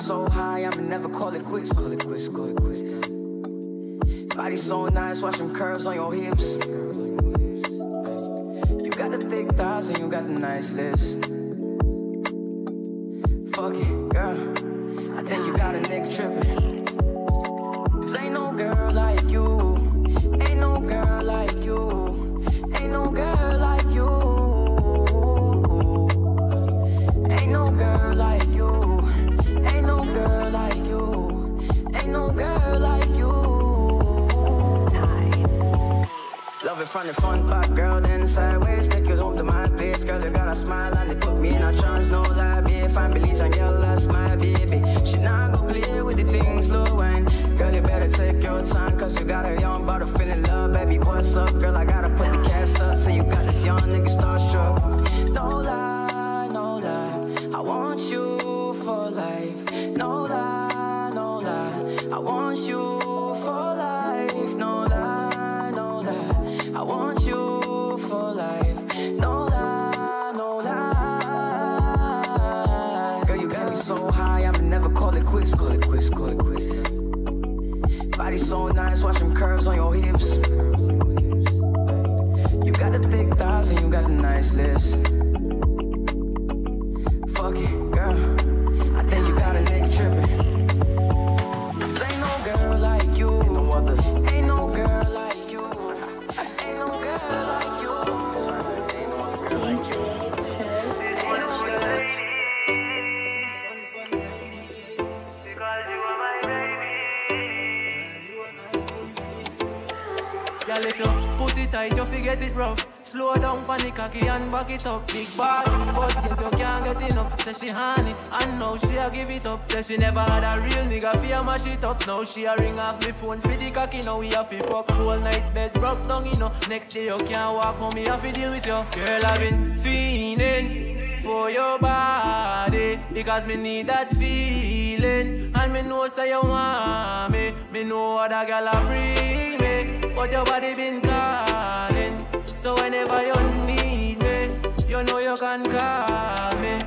so high, I'ma never call it quits. Call it quits, call it quits. Body so nice, watch them curves on your hips. You got the thick thighs and you got the nice lips. A smile and they put me in a trance. No lie, babe. Fine beliefs and girl, that's my baby. She not go play with the things slow wine. Girl, you better take your time, cause you got a young brother feeling love, baby. What's up, girl? I gotta put the cash up. Say you got this young nigga starstruck. Body so nice, watch them curves on your hips. You got the thick thighs and you got the nice lips. It up. Big body, but yet you can't get enough. Say she honey, and now she a give it up. Say she never had a real nigga fi a mash it up. Now she a ring off me phone for the cocky. Now we have to fuck whole night bed broke down, you know. Next day you can't walk home, me have to deal with you. Girl, I've been fiending for your body because me need that feeling, and me know say you want me. Me know other girl a bring me, but your body been calling. So whenever you need you know you can call me.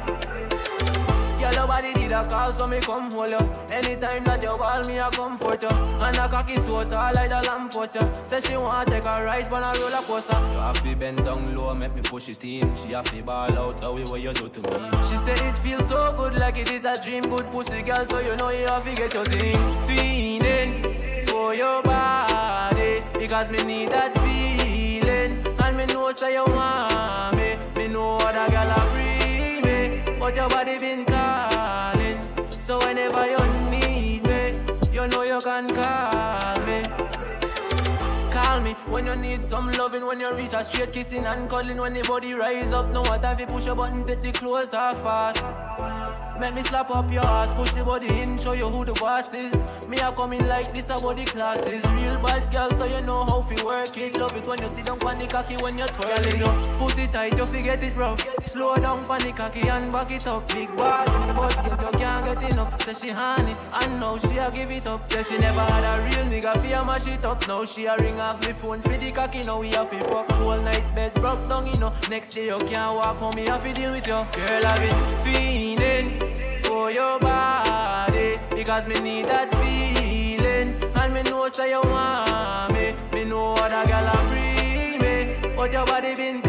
Your body did a call, so me come hold you. Anytime that you call me, I comfort you. And a cocky so tall like the lamp post you. Say she wanna take a ride on a roller coaster. You have to bend down low, make me push it in. She have to ball out the way what you do to me. She said it feels so good, like it is a dream. Good pussy girl, so you know you have to get your things. Feeling for your body, because me need that feeling. And me know say you want me. Know other girl a free me, but your body been calling. So whenever you need me, you know you can call me. Call me when you need some loving, when you reach a straight kissing and calling. When the body rise up, no what if you push a button, take the clothes off fast. Make me slap up your ass, push the body in, show you who the boss is. Me a coming like this, a body classes. Real bad girl, so you know how fi work it. Love it when you sit down on the cocky when you twirl it. Girl, pussy tight, you forget it rough. Slow down on the cocky and back it up. Big bad, but yet you can't get enough. Say she honey, and now she a give it up. Say she never had a real nigga fi a mash it up. Now she a ring off me phone for the cocky. Now we have to fuck whole night bed broke down, you know. Next day you can't walk home, me have to deal with you. Girl, I've been feeling for your body. Because me need that feeling. And me know say you want me. Me know other girl a free me. But your body been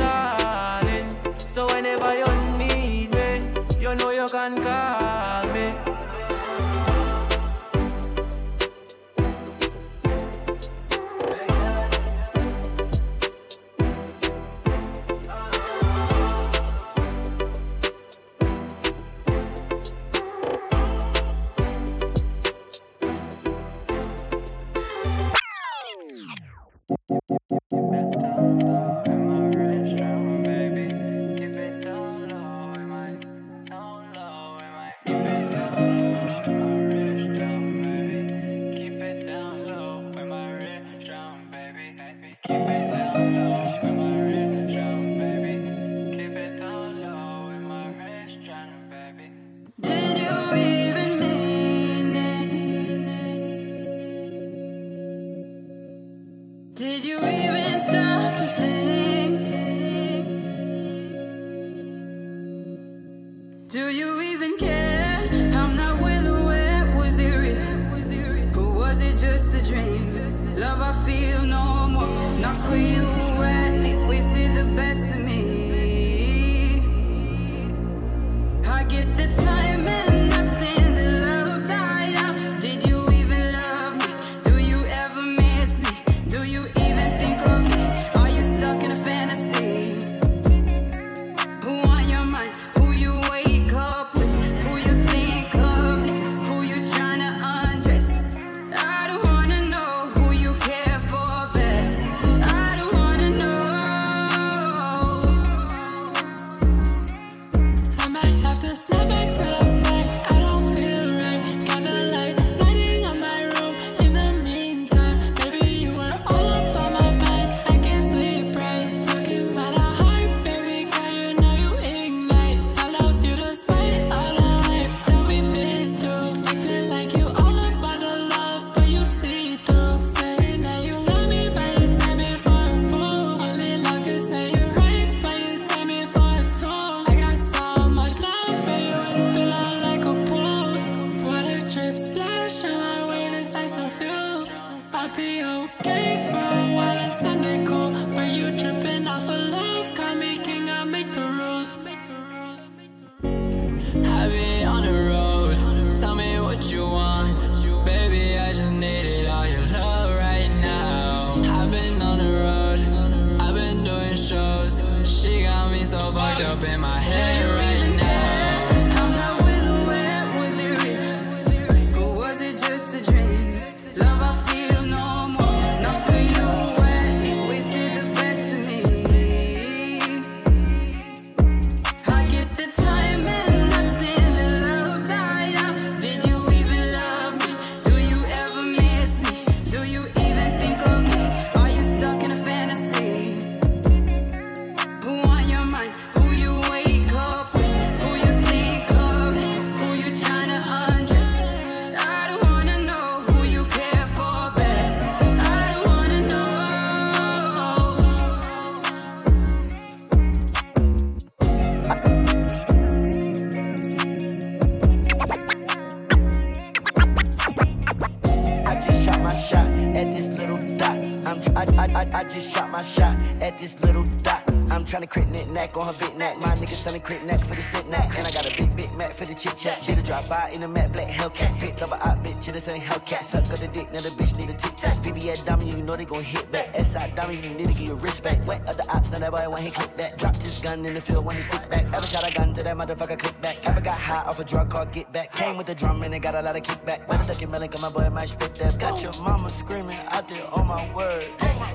that motherfucker click back. Ever got high off a drug called get back. Came with the drum and it got a lot of kickback. Better duck your melon, cause my boy might spit that. Got your mama screaming out there on my word.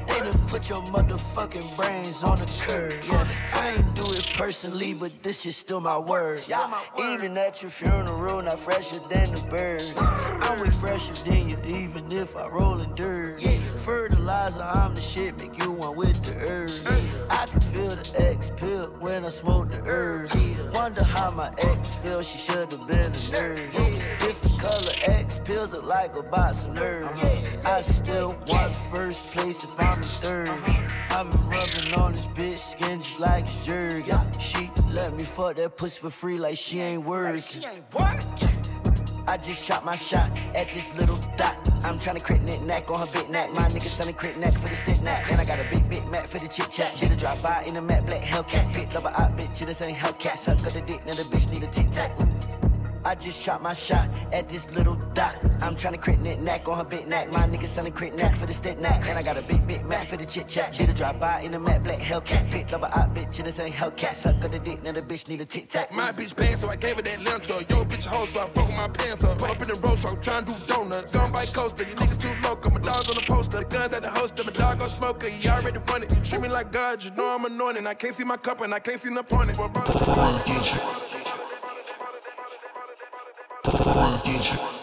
They done put your motherfucking brains on the curb. Yeah, I ain't do it personally, but this is still my word. Even at your funeral, not fresher than the bird. I'm way fresher than you, even if I roll in dirt. Fertilizer, I'm the shit, like a box of nerves. I still want first place if I'm in third. I've been rubbing on this bitch skin just like it's jerky. She let me fuck that pussy for free like she ain't working. I just shot my shot at this little dot. I'm tryna crit knit neck on her big neck. My nigga selling crit neck for the stick neck. And I got a big, big Mac for the chit chat. Did a drive by in a matte black Hellcat. Picked up a hot bitch, this ain't Hellcat. Suck of the dick, now the bitch need a tic tac. I just shot my shot at this little dot. I'm tryna crit knit neck on her big neck. My nigga selling crit neck for the stick neck. And I got a big, big Mac for the chit chat. Did a drive by in a matte black Hellcat. Picked up a hot bitch, in this ain't Hellcat. Suck of the dick, now the bitch need a tic tac. My bitch bad, so I gave her that lunch up. Yo, bitch, a hoe, so I fuck with my pants up. Pull up in the road truck, tryna do donuts. Gun by coaster, you niggas too local. My dog's on the poster. The gun at the holster, my dog gon' smoke it. You already run it. You treat me like God, you know I'm anointed. I can't see my cup and I can't see no point. For the future. For the future.